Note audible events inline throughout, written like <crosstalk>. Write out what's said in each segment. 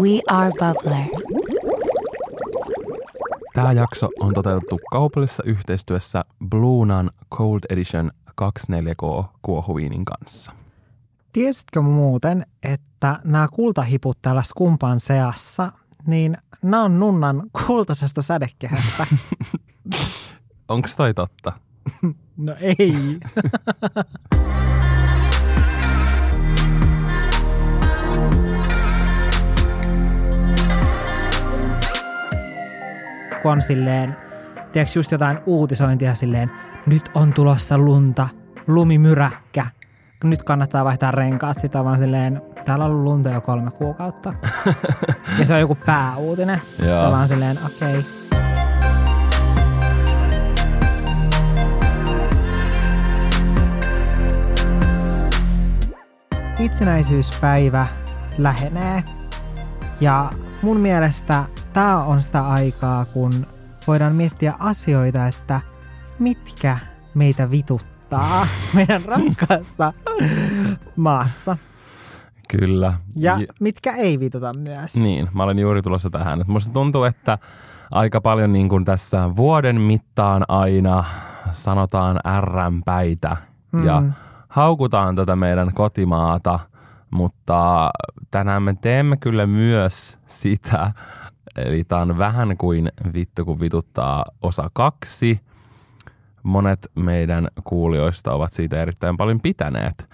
We are Bubbler. Tämä jakso on toteutettu kaupallisessa yhteistyössä Bluunan Cold Edition 24K kuohuviinin kanssa. Tiesitkö muuten, että nämä kultahiput täällä skumpan seassa, niin nämä on nunnan kultaisesta sädekehästä? <laughs> Onko toi totta? <laughs> No ei. <laughs> kun on silleen, tiedätkö just jotain uutisointia silleen, nyt on tulossa lunta, lumimyräkkä, nyt kannattaa vaihtaa renkaat, sitä vaan silleen, täällä on ollut lunta jo kolme kuukautta. <laughs> ja se on joku pääuutinen. Joo. Vaan silleen, okei. Okay. Itsenäisyyspäivä lähenee. Ja mun mielestä tämä on sitä aikaa, kun voidaan miettiä asioita, että mitkä meitä vituttaa <laughs> meidän rakkaassa maassa. Kyllä. Ja J- mitkä ei vituta myös. niin, mä olen juuri tulossa tähän. Musta tuntuu, että aika paljon niin kuin tässä vuoden mittaan aina sanotaan R-päitä ja Mm. haukutaan tätä meidän kotimaata, mutta tänään me teemme kyllä myös sitä, eli tämä on vähän kuin vittu kun vituttaa osa kaksi. Monet meidän kuulijoista ovat siitä erittäin paljon pitäneet,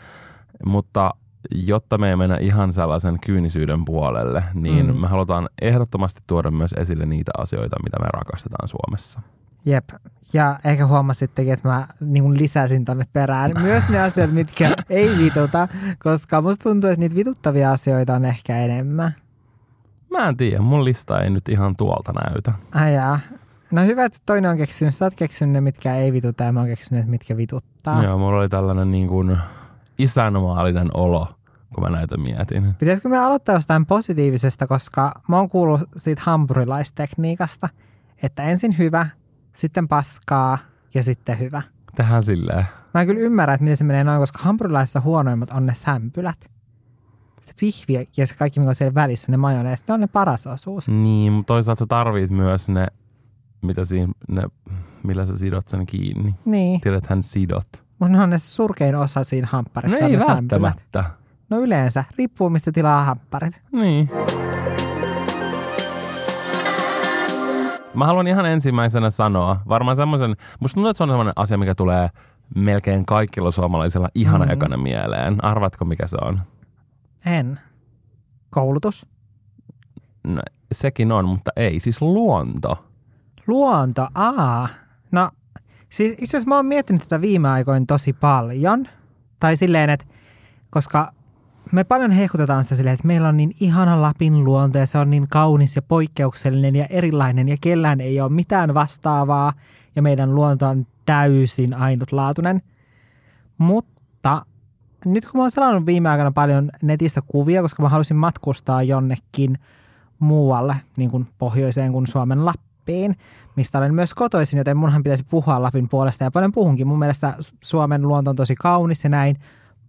mutta jotta me ei mennä ihan sellaisen kyynisyyden puolelle, niin Mm. me halutaan ehdottomasti tuoda myös esille niitä asioita, mitä me rakastetaan Suomessa. Jep. Ja ehkä huomasittekin, että mä niin lisäsin tonne perään <laughs> myös ne asiat, mitkä ei vituta, koska musta tuntuu, että niitä vituttavia asioita on ehkä enemmän. Mä en tiedä, mun lista ei nyt ihan tuolta näytä. Ajaa. No hyvä, että toinen on keksinyt. Sä oot keksinyt ne, mitkä ei vituta ja mä oon keksinyt, mitkä vituttaa. Joo, mulla oli tällainen niin kuin isänmaallinen olo, kun mä näitä mietin. Pitäisikö me aloittaa jostain positiivisesta, koska mä oon kuullut siitä hampurilaistekniikasta, että ensin hyvä, sitten paskaa ja sitten hyvä. Tehdään silleen. Mä en kyllä ymmärrä, että miten se menee noin, koska hampurilaisissa huonoimmat on ne sämpylät. Se vihvi ja se kaikki, mikä on siellä välissä, ne majoneesit, ne on ne paras osuus. Niin, mutta toisaalta sä tarvit myös ne, mitä siinä, ne, millä sä sidot sen kiinni. Niin, Tiedäthän sidot. mutta ne on ne surkein osa siinä No hampparissa. ei ne sämpylät. välttämättä. No yleensä, riippuu mistä tilaa hampparit. Niin. Mä haluan ihan ensimmäisenä sanoa, varmaan semmoisen, musta tuntuu, että se on semmoinen asia, mikä tulee melkein kaikilla suomalaisilla ihana Mm. mm. ekana mieleen. Arvatko, mikä se on? En. Koulutus. No, sekin on, mutta ei. Siis luonto. Luonto, aa. No, siis itse asiassa mä oon miettinyt tätä viime aikoina tosi paljon. Tai silleen, että koska me paljon hehkutetaan sitä silleen, että meillä on niin ihana Lapin luonto ja se on niin kaunis ja poikkeuksellinen ja erilainen ja kellään ei ole mitään vastaavaa ja meidän luonto on täysin ainutlaatuinen. Mutta nyt kun mä oon selannut viime aikoina paljon netistä kuvia, koska mä halusin matkustaa jonnekin muualle, niin kuin pohjoiseen kuin Suomen Lappiin, mistä olen myös kotoisin, joten munhan pitäisi puhua Lapin puolesta ja paljon puhunkin. Mun mielestä Suomen luonto on tosi kaunis ja näin,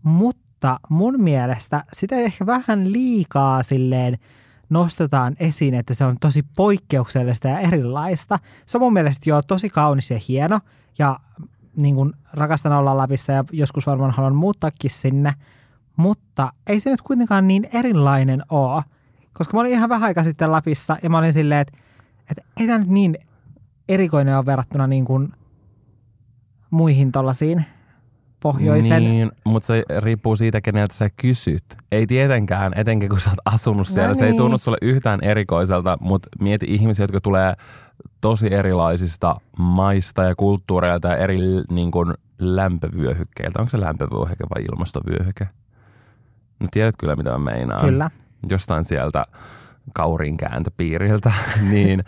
mutta mun mielestä sitä ehkä vähän liikaa silleen nostetaan esiin, että se on tosi poikkeuksellista ja erilaista. Se on mun mielestä jo tosi kaunis ja hieno ja niin kuin rakastan olla Lapissa ja joskus varmaan haluan muuttaakin sinne, mutta ei se nyt kuitenkaan niin erilainen ole. Koska mä olin ihan vähän aikaa sitten Lapissa ja mä olin silleen, että, että ei tämä nyt niin erikoinen ole verrattuna niin kuin muihin tollasiin pohjoisen. Niin, mutta se riippuu siitä, keneltä sä kysyt. Ei tietenkään, etenkin kun sä oot asunut siellä. No Se ei niin. tunnu sulle yhtään erikoiselta, mutta mieti ihmisiä, jotka tulee tosi erilaisista maista ja kulttuureilta ja eri niin kuin, lämpövyöhykkeiltä. Onko se lämpövyöhyke vai ilmastovyöhyke? No tiedät kyllä, mitä mä meinaan. Kyllä. Jostain sieltä kaurin kääntöpiiriltä, <laughs> niin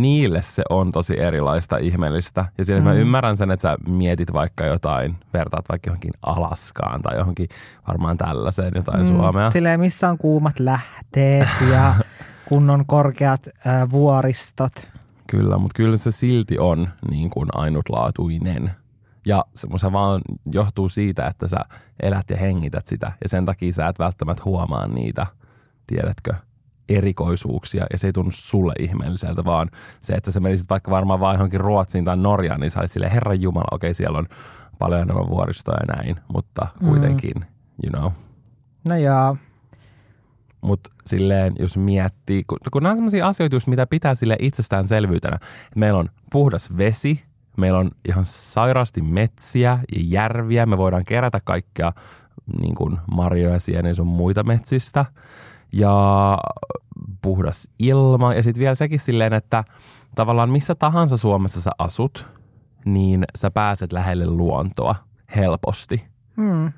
niille se on tosi erilaista ihmeellistä. Ja sillä mm. mä Mm. ymmärrän sen, että sä mietit vaikka jotain, vertaat vaikka johonkin Alaskaan tai johonkin varmaan tällaiseen jotain mm. Suomea. Silleen, missä on kuumat lähteet ja <laughs> kunnon korkeat äh, vuoristot. Kyllä, mutta kyllä se silti on niin kuin ainutlaatuinen. Ja se, se vaan johtuu siitä, että sä elät ja hengität sitä. Ja sen takia sä et välttämättä huomaa niitä, tiedätkö, erikoisuuksia ja se ei tunnu sulle ihmeelliseltä, vaan se, että sä menisit vaikka varmaan vaan johonkin Ruotsiin tai Norjaan, niin sä olisit silleen, herran jumala, okei, siellä on paljon enemmän vuoristoa ja näin, mutta kuitenkin, mm. you know. No joo. Mutta silleen, jos miettii, kun, kun nämä on sellaisia asioita, just mitä pitää sille itsestäänselvyytenä. Meillä on puhdas vesi, meillä on ihan sairaasti metsiä ja järviä, me voidaan kerätä kaikkea niin kuin marjoja, sieniä sun muita metsistä ja puhdas ilma. Ja sitten vielä sekin silleen, että tavallaan missä tahansa Suomessa sä asut, niin sä pääset lähelle luontoa helposti. Mm.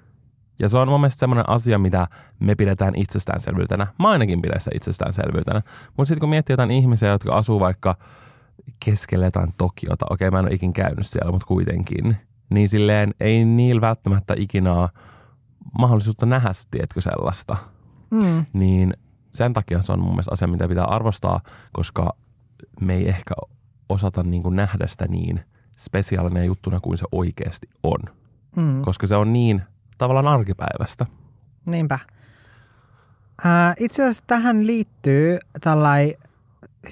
Ja se on mun mielestä semmoinen asia, mitä me pidetään itsestäänselvyytenä. Mä ainakin pidän sitä itsestäänselvyytenä. Mutta sitten kun miettii jotain ihmisiä, jotka asuu vaikka keskellä jotain Tokiota, okei mä en ole ikin käynyt siellä, mutta kuitenkin, niin silleen ei niillä välttämättä ikinä ole mahdollisuutta nähdä, tiedätkö sellaista. Mm. Niin sen takia se on mun mielestä asia, mitä pitää arvostaa, koska me ei ehkä osata niin kuin nähdä sitä niin spesiaalinen juttuna kuin se oikeasti on. Mm. Koska se on niin tavallaan arkipäivästä. Niinpä. Ää, itse asiassa tähän liittyy tällai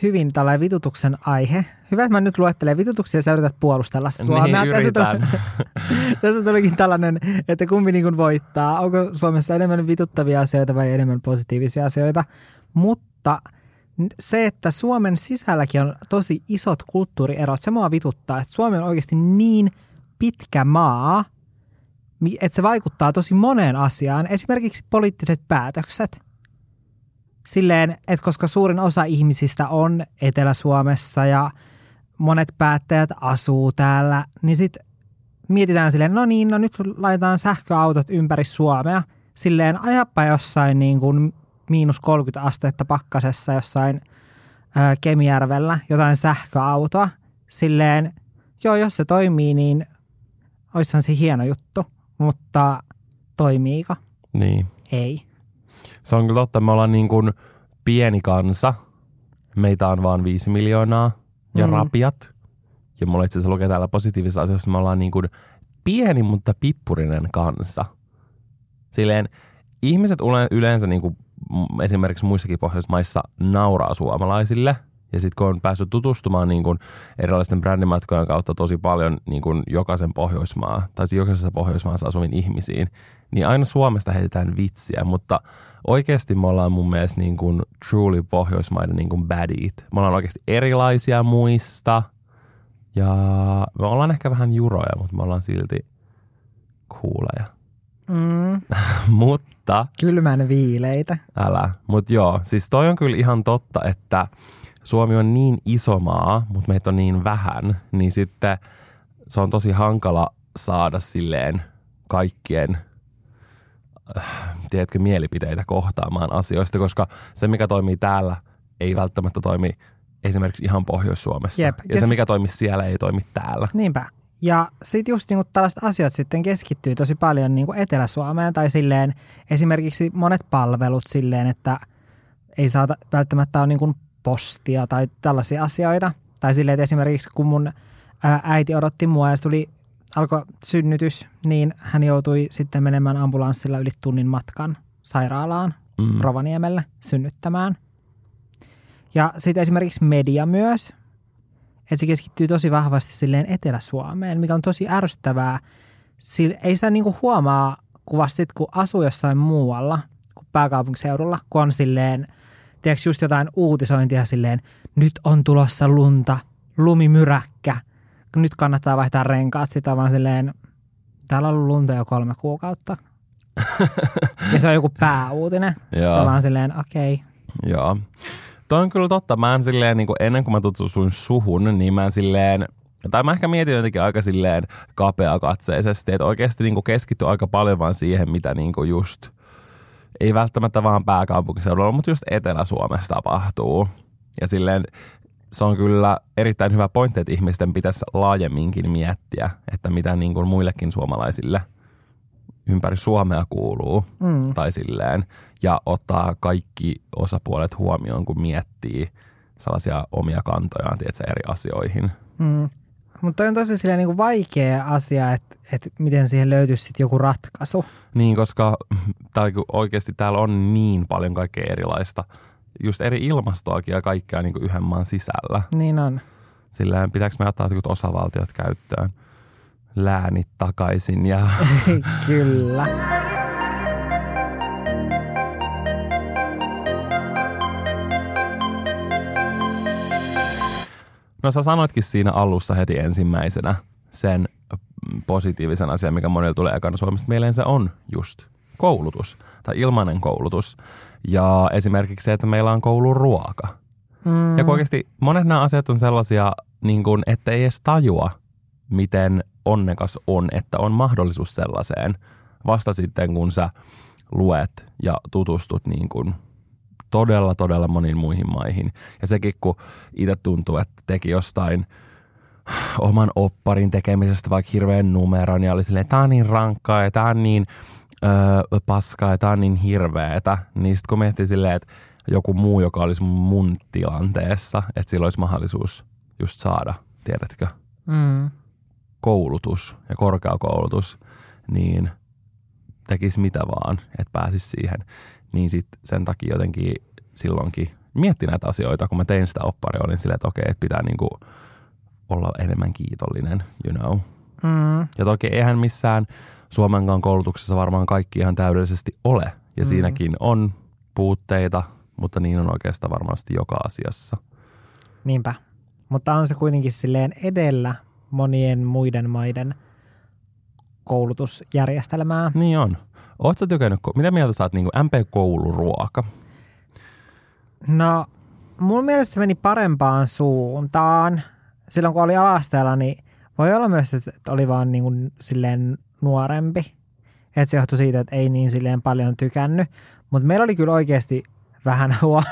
hyvin tällai vitutuksen aihe. Hyvä, että mä nyt luettelen vitutuksia ja sä yrität puolustella Suomea. Niin, tässä, tuli, <laughs> <laughs> tässä tulikin tällainen, että kumpi niin voittaa. Onko Suomessa enemmän vituttavia asioita vai enemmän positiivisia asioita? Mutta se, että Suomen sisälläkin on tosi isot kulttuurierot, se mua vituttaa, että Suomi on oikeasti niin pitkä maa, että se vaikuttaa tosi moneen asiaan. Esimerkiksi poliittiset päätökset. Silleen, että koska suurin osa ihmisistä on Etelä-Suomessa ja monet päättäjät asuu täällä, niin sitten mietitään silleen, no niin, no nyt laitetaan sähköautot ympäri Suomea. Silleen ajappa jossain niin kuin miinus 30 astetta pakkasessa jossain ää, Kemijärvellä jotain sähköautoa. Silleen, joo, jos se toimii, niin oishan se hieno juttu, mutta toimiiko? Niin. Ei. Se on kyllä totta, me ollaan niin kuin pieni kansa. Meitä on vaan viisi miljoonaa ja Mm. rapiat. Ja mulla itse asiassa lukee täällä positiivisessa asioissa, me ollaan niin kuin pieni, mutta pippurinen kansa. Silleen ihmiset yle- yleensä niin kuin esimerkiksi muissakin Pohjoismaissa nauraa suomalaisille. Ja sitten kun on päässyt tutustumaan niin kuin erilaisten brändimatkojen kautta tosi paljon niin kuin jokaisen Pohjoismaa, tai siis jokaisessa Pohjoismaassa asuviin ihmisiin, niin aina Suomesta heitetään vitsiä, mutta oikeasti me ollaan mun mielestä niin kuin truly Pohjoismaiden niin kuin badit. Me ollaan oikeasti erilaisia muista ja me ollaan ehkä vähän juroja, mutta me ollaan silti kuuleja. Mm, <laughs> mutta kylmän viileitä. älä. Mutta joo, siis toi on kyllä ihan totta, että Suomi on niin iso maa, mutta meitä on niin vähän, niin sitten se on tosi hankala saada silleen kaikkien äh, tiedätkö, mielipiteitä kohtaamaan asioista, koska se, mikä toimii täällä, ei välttämättä toimi esimerkiksi ihan Pohjois-Suomessa. Jep. Ja se, mikä toimii siellä, ei toimi täällä. Niinpä. Ja sitten just niinku tällaiset asiat sitten keskittyy tosi paljon niinku Etelä-Suomeen tai silleen esimerkiksi monet palvelut silleen, että ei saata välttämättä ole niinku postia tai tällaisia asioita. Tai silleen, että esimerkiksi kun mun äiti odotti mua ja tuli, alkoi synnytys, niin hän joutui sitten menemään ambulanssilla yli tunnin matkan sairaalaan Mm. Rovaniemelle synnyttämään. Ja sitten esimerkiksi media myös, että se keskittyy tosi vahvasti silleen Etelä-Suomeen, mikä on tosi ärsyttävää. Sillä ei sitä niinku huomaa, kun vasta sit, kun asuu jossain muualla kuin pääkaupunkiseudulla, kun on silleen, tiedätkö just jotain uutisointia silleen, nyt on tulossa lunta, lumimyräkkä, nyt kannattaa vaihtaa renkaat, sitä vaan silleen, täällä on ollut lunta jo kolme kuukautta. ja se on joku pääuutinen. <laughs> Sitten ollaan silleen, okei, okay. Joo. Toi on kyllä totta. Mä en silleen, niin kuin ennen kuin mä tutustuin suhun, niin mä en silleen, tai mä ehkä mietin jotenkin aika silleen kapeakatseisesti, että oikeasti niin kuin keskittyy aika paljon vaan siihen, mitä niin kuin just, ei välttämättä vaan pääkaupunkiseudulla, mutta just Etelä-Suomessa tapahtuu. Ja silleen se on kyllä erittäin hyvä pointti, että ihmisten pitäisi laajemminkin miettiä, että mitä niin kuin muillekin suomalaisille ympäri Suomea kuuluu Mm. tai silleen, ja ottaa kaikki osapuolet huomioon, kun miettii sellaisia omia kantojaan tiedätkö, eri asioihin. Mm. Mutta on tosi silleen niinku vaikea asia, että et miten siihen löytyisi sit joku ratkaisu. Niin, koska <laughs> tai kun oikeasti täällä on niin paljon kaikkea erilaista, just eri ilmastoakin ja kaikkea niin kuin yhden maan sisällä. Niin on. Silleen pitääkö me ottaa jotkut osavaltiot käyttöön, läänit takaisin ja <laughs> Kyllä. No sä sanoitkin siinä alussa heti ensimmäisenä sen positiivisen asian, mikä monille tulee ekana Suomesta mieleen, se on just koulutus tai ilmainen koulutus. Ja esimerkiksi se, että meillä on kouluruoka. Mm. Ja oikeasti monet nämä asiat on sellaisia, niin kuin, että ei edes tajua, miten onnekas on, että on mahdollisuus sellaiseen. Vasta sitten, kun sä luet ja tutustut niin kuin todella, todella moniin muihin maihin. Ja sekin, kun itse tuntuu, että teki jostain oman opparin tekemisestä vaikka hirveän numeron ja oli silleen, tää on niin rankkaa ja tää on niin öö, paskaa ja tää on niin hirveetä. Niin sitten kun miettii silleen, että joku muu, joka olisi mun tilanteessa, että sillä olisi mahdollisuus just saada, tiedätkö, Mm. koulutus ja korkeakoulutus, niin tekisi mitä vaan, että pääsisi siihen. Niin sit sen takia jotenkin silloinkin mietti näitä asioita, kun mä tein sitä opparia, olin silleen, että okei, että pitää niinku olla enemmän kiitollinen, you know. Mm. Ja toki eihän missään Suomenkaan koulutuksessa varmaan kaikki ihan täydellisesti ole. Ja Mm. siinäkin on puutteita, mutta niin on oikeastaan varmasti joka asiassa. Niinpä. Mutta on se kuitenkin silleen edellä monien muiden maiden koulutusjärjestelmää. Niin on. Oletko tykännyt, mitä mieltä sä oot niin MP-kouluruoka? No, mun mielestä se meni parempaan suuntaan. Silloin kun oli alasteella, niin voi olla myös, että oli vaan niin kuin silleen nuorempi. Että se johtui siitä, että ei niin silleen paljon tykännyt. Mutta meillä oli kyllä oikeasti vähän <laughs> huono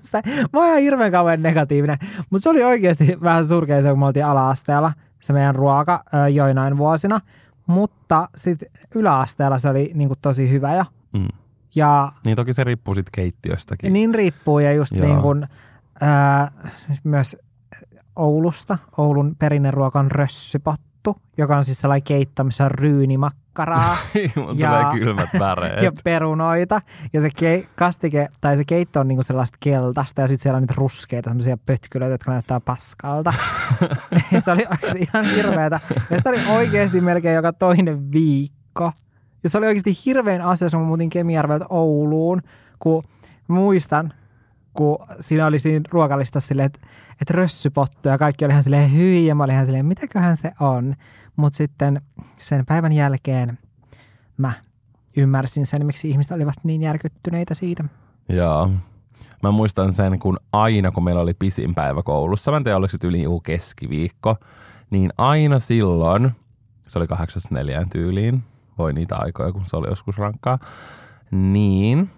se. Mä oon ihan hirveän kauan negatiivinen. Mutta se oli oikeasti vähän surkea se, kun me oltiin ala-asteella. Se meidän ruoka joinain vuosina. Mutta sitten yläasteella se oli niin kuin tosi hyvä jo. Mm. Ja Niin toki se riippuu sitten keittiöstäkin. niin riippuu ja just Joo. niin kuin, ää, myös Oulusta. Oulun perinneruoka on rössypottu, joka on siis sellainen keitto, missä on ryynimakkaraa <laughs> Ja- kylmät väreet. <laughs> ja perunoita. Ja se ke- kastike, tai se keitto on niinku sellaista keltaista ja sitten siellä on niitä ruskeita semmoisia pötkylöitä, jotka näyttää paskalta. <laughs> se oli oikeasti ihan hirveätä. Ja sitä oli oikeasti melkein joka toinen viikko. Ja se oli oikeasti hirveän asia, kun mä muutin Kemijärveltä Ouluun, kun muistan, kun siinä oli siinä ruokalistassa silleen, että, että rössypottu ja kaikki oli ihan silleen hyi ja mä olin ihan silleen, mitäköhän se on. Mutta sitten sen päivän jälkeen mä ymmärsin sen, miksi ihmiset olivat niin järkyttyneitä siitä. Joo. Mä muistan sen, kun aina kun meillä oli pisin päivä koulussa, mä en tiedä oliko se yli joku keskiviikko, niin aina silloin, se oli 8.4 tyyliin, voi niitä aikoja, kun se oli joskus rankkaa, niin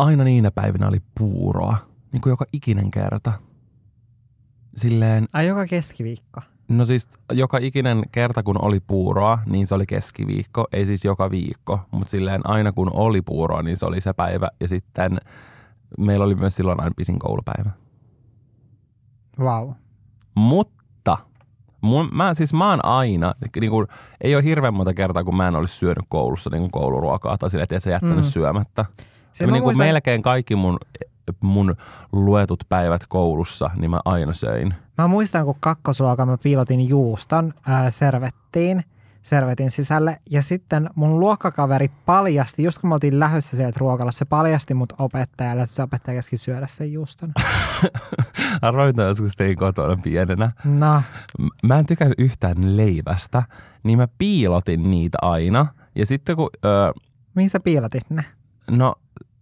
aina niinä päivinä oli puuroa, niin kuin joka ikinen kerta. Silleen, Ai joka keskiviikko. no siis joka ikinen kerta kun oli puuroa, niin se oli keskiviikko, ei siis joka viikko, mutta silleen aina kun oli puuroa, niin se oli se päivä ja sitten meillä oli myös silloin aina pisin koulupäivä. Wow. Mutta mun, mä, siis mä oon aina, niin kuin, ei ole hirveän monta kertaa, kun mä en olisi syönyt koulussa niin kouluruokaa tai silleen, että sä jättänyt mm. syömättä. Se niin mä kuin muistan- melkein kaikki mun, mun luetut päivät koulussa, niin mä aina söin. Mä muistan, kun kakkosluokalla mä piilotin juuston ää, servettiin, servetin sisälle. Ja sitten mun luokkakaveri paljasti, just kun me oltiin lähdössä sieltä ruokalassa, se paljasti mut opettajalle, että se opettaja käski syödä sen juuston. <laughs> Arvoin, mitä joskus tein kotona pienenä. No, Mä en tykännyt yhtään leivästä, niin mä piilotin niitä aina. Ja sitten kun, öö, mihin sä piilotit ne? No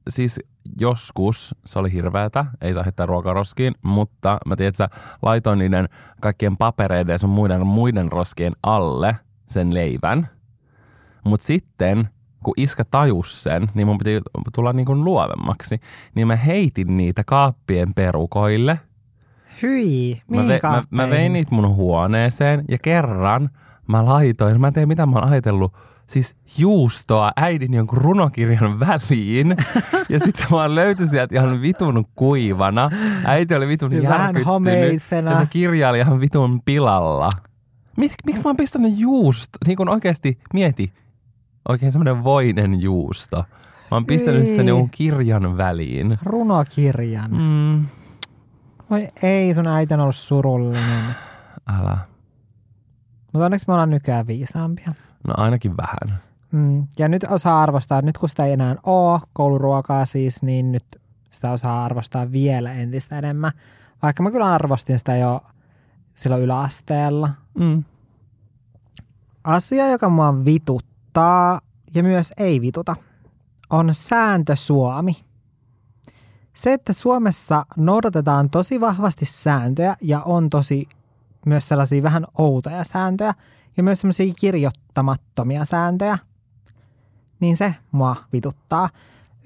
siis joskus se oli hirveätä, ei saa heittää ruokaroskiin, mutta mä tiedän, että laitoin niiden kaikkien papereiden ja sun muiden, muiden roskien alle sen leivän. Mutta sitten, kun iskä tajus sen, niin mun piti tulla niin kuin luovemmaksi, niin mä heitin niitä kaappien perukoille. Hyi, Mä, ve, mä, mä vein niitä mun huoneeseen ja kerran mä laitoin, mä en tiedä mitä mä oon ajatellut, siis juustoa äidin jonkun runokirjan väliin. ja sitten se vaan löytyi sieltä ihan vitun kuivana. Äiti oli vitun Vähän järkyttynyt. homeisena. Ja se kirja oli ihan vitun pilalla. Mik, miksi mä oon pistänyt juusto? Niin kun oikeasti mieti, oikein semmoinen voinen juusto. oon pistänyt Hyi. sen jonkun kirjan väliin. Runokirjan. Mm, Voi ei, sun äiti on ollut surullinen. älä. Mutta onneksi me ollaan nykyään viisaampia. No ainakin vähän. Mm. Ja nyt osaa arvostaa, nyt kun sitä ei enää ole kouluruokaa siis, niin nyt sitä osaa arvostaa vielä entistä enemmän. Vaikka mä kyllä arvostin sitä jo silloin yläasteella. Mm. Asia, joka mua vituttaa ja myös ei vituta, on sääntö Suomi. Se, että Suomessa noudatetaan tosi vahvasti sääntöjä ja on tosi myös sellaisia vähän outoja sääntöjä ja myös sellaisia kirjoittamattomia sääntöjä, niin se mua vituttaa.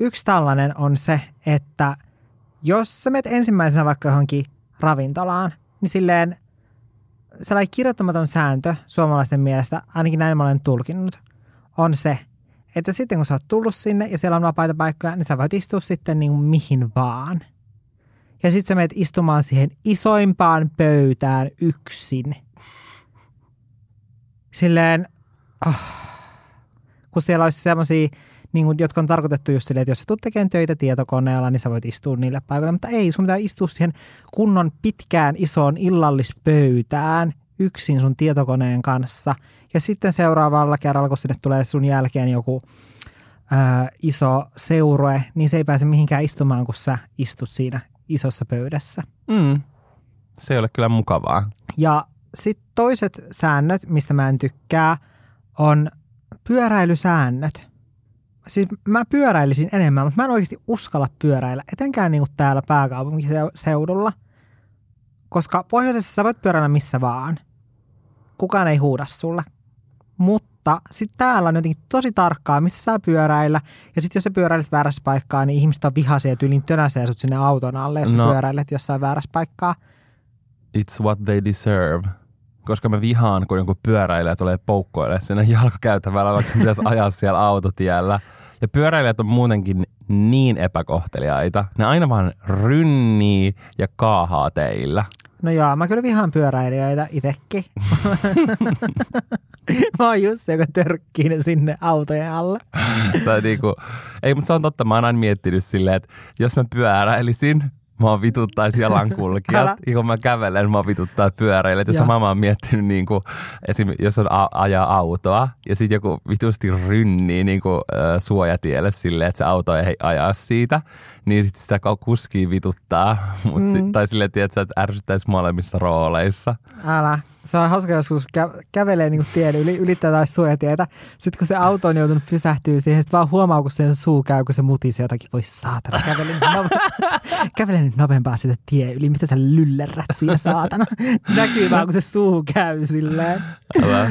Yksi tällainen on se, että jos sä menet ensimmäisenä vaikka johonkin ravintolaan, niin silleen sellainen kirjoittamaton sääntö suomalaisten mielestä, ainakin näin mä olen tulkinnut, on se, että sitten kun sä oot tullut sinne ja siellä on vapaita paikkoja, niin sä voit istua sitten niin kuin mihin vaan. Ja sitten sä menet istumaan siihen isoimpaan pöytään yksin. Silleen, oh, kun siellä olisi sellaisia, niin kuin, jotka on tarkoitettu just silleen, että jos sä tulet tekemään töitä tietokoneella, niin sä voit istua niille paikoille. Mutta ei, sun pitää istua siihen kunnon pitkään isoon illallispöytään yksin sun tietokoneen kanssa. Ja sitten seuraavalla kerralla, kun sinne tulee sun jälkeen joku ää, iso seurue, niin se ei pääse mihinkään istumaan, kun sä istut siinä isossa pöydässä. Mm. Se ei ole kyllä mukavaa. Ja sitten toiset säännöt, mistä mä en tykkää, on pyöräilysäännöt. Siis mä pyöräilisin enemmän, mutta mä en oikeasti uskalla pyöräillä, etenkään niinku täällä pääkaupunkiseudulla. Koska pohjoisessa sä voit pyöräillä missä vaan. Kukaan ei huuda sulle. Mutta sitten täällä on jotenkin tosi tarkkaa, missä saa pyöräillä. Ja sitten jos sä pyöräilet väärässä paikkaa, niin ihmiset on vihaisia ja tyylin tönäsee sut sinne auton alle, jos no. No. sä pyöräilet jossain väärässä paikkaa. It's what they deserve. Koska mä vihaan, kun joku pyöräilijä tulee poukkoille sinne jalkakäytävällä, vaikka se pitäisi ajaa <laughs> siellä autotiellä. Ja pyöräilijät on muutenkin niin epäkohteliaita. Ne aina vaan rynnii ja kaahaa teillä. No joo, mä kyllä vihaan pyöräilijöitä itekin. <laughs> mä oon just se, joka törkkii ne sinne autojen alle. <laughs> Sä niinku, ei, mutta se on totta. Mä oon aina miettinyt silleen, että jos mä pyöräilisin, mä vituttaisi <laughs> Älä. jalankulkijat. ja kun mä kävelen, mä vituttaa pyöräilijät. Ja Joo. sama mä oon miettinyt, niin kuin, esim. jos on a- ajaa autoa ja sitten joku vitusti rynnii niin kuin, äh, suojatielle silleen, että se auto ei ajaa siitä, niin sitten sitä kuski vituttaa. Mut sit, Mm. tai silleen, tiedät, että ärsyttäisi molemmissa rooleissa. Älä. Se on hauska joskus kä- kävelee niinku tien yli, ylittää tai suojatietä. Sitten kun se auto on joutunut pysähtyä siihen, sitten vaan huomaa, kun sen suu käy, kun se mutisee jotakin. Voi saatana, kävele nyt, nope- <laughs> kävele nyt nopeampaa sitä tie yli. Mitä sä lyllerrät siinä, saatana? Näkyy vaan, kun se suu käy silleen. Älä.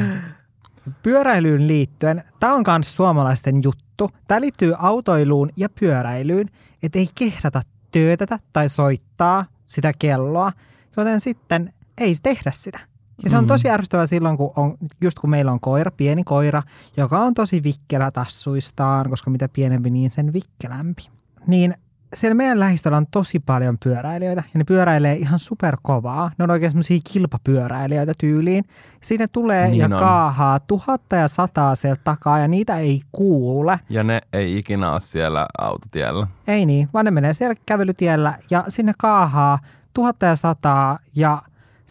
Pyöräilyyn liittyen, tämä on myös suomalaisten juttu. Tämä liittyy autoiluun ja pyöräilyyn, että ei kehdata töötätä tai soittaa sitä kelloa, joten sitten ei tehdä sitä. Ja se on Mm. tosi ärsyttävää silloin, kun on, just kun meillä on koira, pieni koira, joka on tosi vikkelä tassuistaan, koska mitä pienempi, niin sen vikkelämpi. Niin siellä meidän lähistöllä on tosi paljon pyöräilijöitä ja ne pyöräilee ihan superkovaa. Ne on oikein semmoisia kilpapyöräilijöitä tyyliin. Siinä tulee Niin ja on. kaahaa tuhatta ja sataa sieltä takaa ja niitä ei kuule. Ja ne ei ikinä ole siellä autotiellä. Ei niin, vaan ne menee siellä kävelytiellä ja sinne kaahaa tuhatta ja sataa ja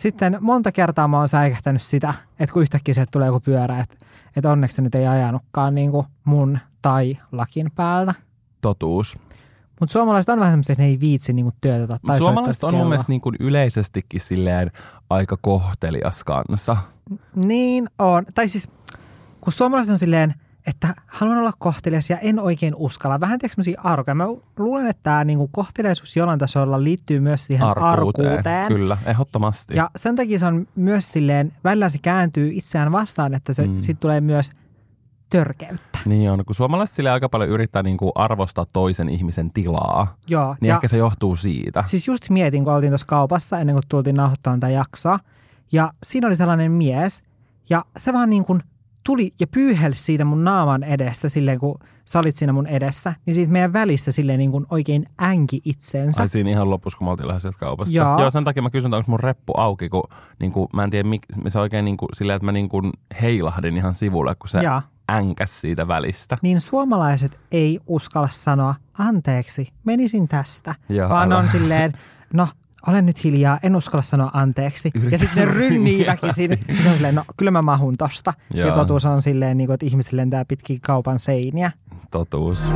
sitten monta kertaa mä oon säikähtänyt sitä, että kun yhtäkkiä sieltä tulee joku pyörä, että, että onneksi se nyt ei ajanutkaan niin kuin mun tai lakin päältä. Totuus. Mutta suomalaiset on vähän semmoisia, että ne ei viitsi niin työtä tai Mut suomalaiset on mun mielestä niin kuin yleisestikin silleen aika kohtelias kanssa. Niin on. Tai siis, kun suomalaiset on silleen, että haluan olla kohtelias ja en oikein uskalla. Vähän tiedätkö semmoisia arkoja. Mä luulen, että tämä niinku kohteliaisuus jollain tasolla liittyy myös siihen arkuuteen. arkuuteen. Kyllä, ehdottomasti. Ja sen takia se on myös silleen, välillä se kääntyy itseään vastaan, että se, Mm. siitä tulee myös törkeyttä. Niin on, kun suomalaiset sille aika paljon yrittää niin kuin arvostaa toisen ihmisen tilaa, Joo. niin ja ehkä se johtuu siitä. siis just mietin, kun oltiin tuossa kaupassa ennen kuin tultiin nauhoittamaan tätä jaksoa. Ja siinä oli sellainen mies, ja se vaan niin kuin tuli ja pyyhelsi siitä mun naaman edestä silleen, kun sä olit siinä mun edessä, niin siitä meidän välistä silleen niin kuin oikein änki itsensä. Ai siinä ihan lopussa, kun me oltiin lähes kaupasta. Joo. Joo, sen takia mä kysyn, onko mun reppu auki, kun niin kuin, mä en tiedä, mik, se oikein niin kuin, silleen, että mä niin kuin heilahdin ihan sivulle, kun se Jaa. änkäs siitä välistä. Niin suomalaiset ei uskalla sanoa anteeksi, menisin tästä, Joo, vaan älä. on silleen, no olen nyt hiljaa, en uskalla sanoa anteeksi. Yritä ja sitten ne rynnii väkisin. Sitten on silleen, no kyllä mä mahun tosta. Ja Joo. totuus on silleen, niin kuin, että ihmiset lentää pitkin kaupan seiniä. Totuus.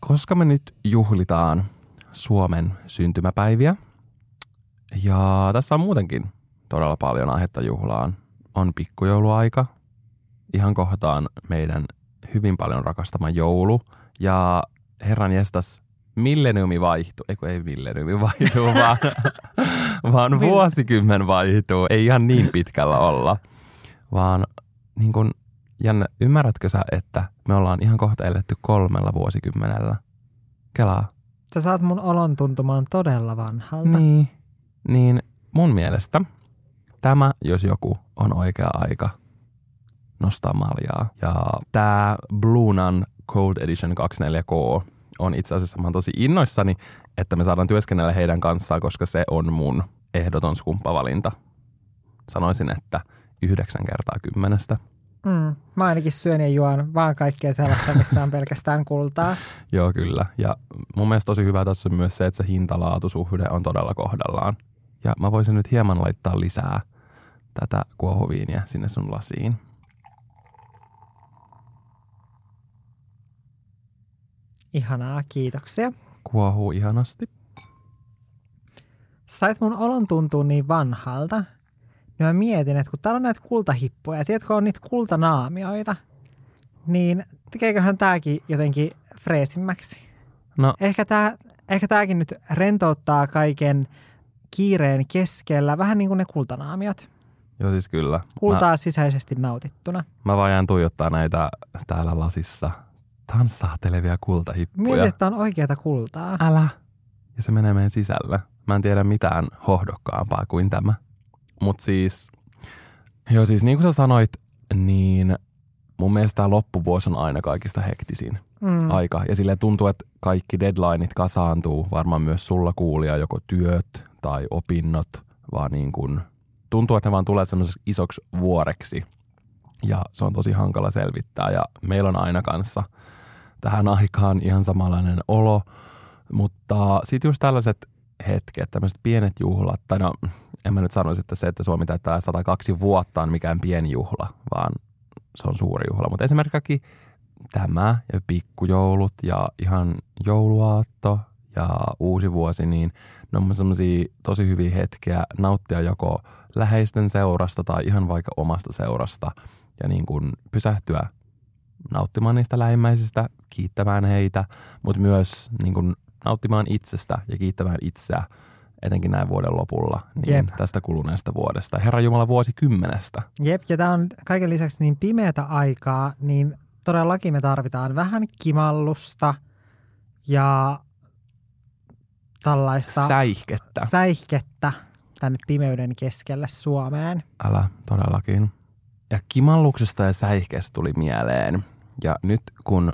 Koska me nyt juhlitaan Suomen syntymäpäiviä, ja tässä on muutenkin todella paljon aihetta juhlaan. On pikkujouluaika, ihan kohtaan meidän hyvin paljon rakastama joulu, ja herran jestas, milleniumi vaihtuu, ei kun ei milleniumi vaihtuu, <laughs> vaan, vaan vuosikymmen vaihtuu. Ei ihan niin pitkällä olla, vaan niin kun, Janne, ymmärrätkö sä, että me ollaan ihan kohta eletty kolmella vuosikymmenellä? Kelaa. Sä saat mun olon tuntumaan todella vanhalta. Niin, niin mun mielestä tämä, jos joku, on oikea aika nostaa maljaa. Ja tämä Blunan Cold Edition 24K on itse asiassa, mä oon tosi innoissani, että me saadaan työskennellä heidän kanssaan, koska se on mun ehdoton skumppavalinta. Sanoisin, että yhdeksän kertaa kymmenestä. Mm, mä ainakin syön ja juon vaan kaikkea sellaista, missä on pelkästään kultaa. <laughs> Joo, kyllä. Ja mun mielestä tosi hyvä tässä on myös se, että se hinta-laatusuhde on todella kohdallaan. Ja mä voisin nyt hieman laittaa lisää tätä kuohuviiniä sinne sun lasiin. Ihanaa, kiitoksia. Kuohuu ihanasti. Sait mun olon tuntua niin vanhalta, niin mä mietin, että kun täällä on näitä kultahippuja, ja tiedätkö, on niitä kultanaamioita, niin tekeeköhän tääkin jotenkin freesimmäksi? No, Ehkä, tää, ehkä tääkin nyt rentouttaa kaiken kiireen keskellä, vähän niin kuin ne kultanaamiot. joo siis kyllä. Kultaa sisäisesti nautittuna. Mä, mä vaan jään tuijottaa näitä täällä lasissa tanssaatelevia kultahippuja. Mietin, että on oikeata kultaa. Älä. Ja se menee meidän sisälle. Mä en tiedä mitään hohdokkaampaa kuin tämä. Mut siis, joo siis niin kuin sä sanoit, niin mun mielestä tämä loppuvuosi on aina kaikista hektisin Mm. aika. Ja sille tuntuu, että kaikki deadlineit kasaantuu, varmaan myös sulla kuulia, joko työt tai opinnot, vaan niin kuin, tuntuu, että ne vaan tulee semmoiseksi isoksi vuoreksi. Ja se on tosi hankala selvittää ja meillä on aina kanssa tähän aikaan ihan samanlainen olo. Mutta sitten just tällaiset hetket, tämmöiset pienet juhlat, tai no en mä nyt sanoisi, että se, että Suomi täyttää 102 vuotta on mikään pieni juhla, vaan se on suuri juhla. Mutta esimerkiksi tämä ja pikkujoulut ja ihan jouluaatto ja uusi vuosi, niin ne on semmoisia tosi hyviä hetkiä nauttia joko läheisten seurasta tai ihan vaikka omasta seurasta ja niin kuin pysähtyä nauttimaan niistä lähimmäisistä, kiittämään heitä, mutta myös niin kuin nauttimaan itsestä ja kiittämään itseä etenkin näin vuoden lopulla niin Jep. tästä kuluneesta vuodesta. Herra Jumala vuosikymmenestä. Jep, ja tämä on kaiken lisäksi niin pimeätä aikaa, niin todellakin me tarvitaan vähän kimallusta ja tällaista Säihkettä. säihkettä tänne pimeyden keskelle Suomeen. Älä, todellakin. Ja kimalluksesta ja säihkeestä tuli mieleen. Ja nyt kun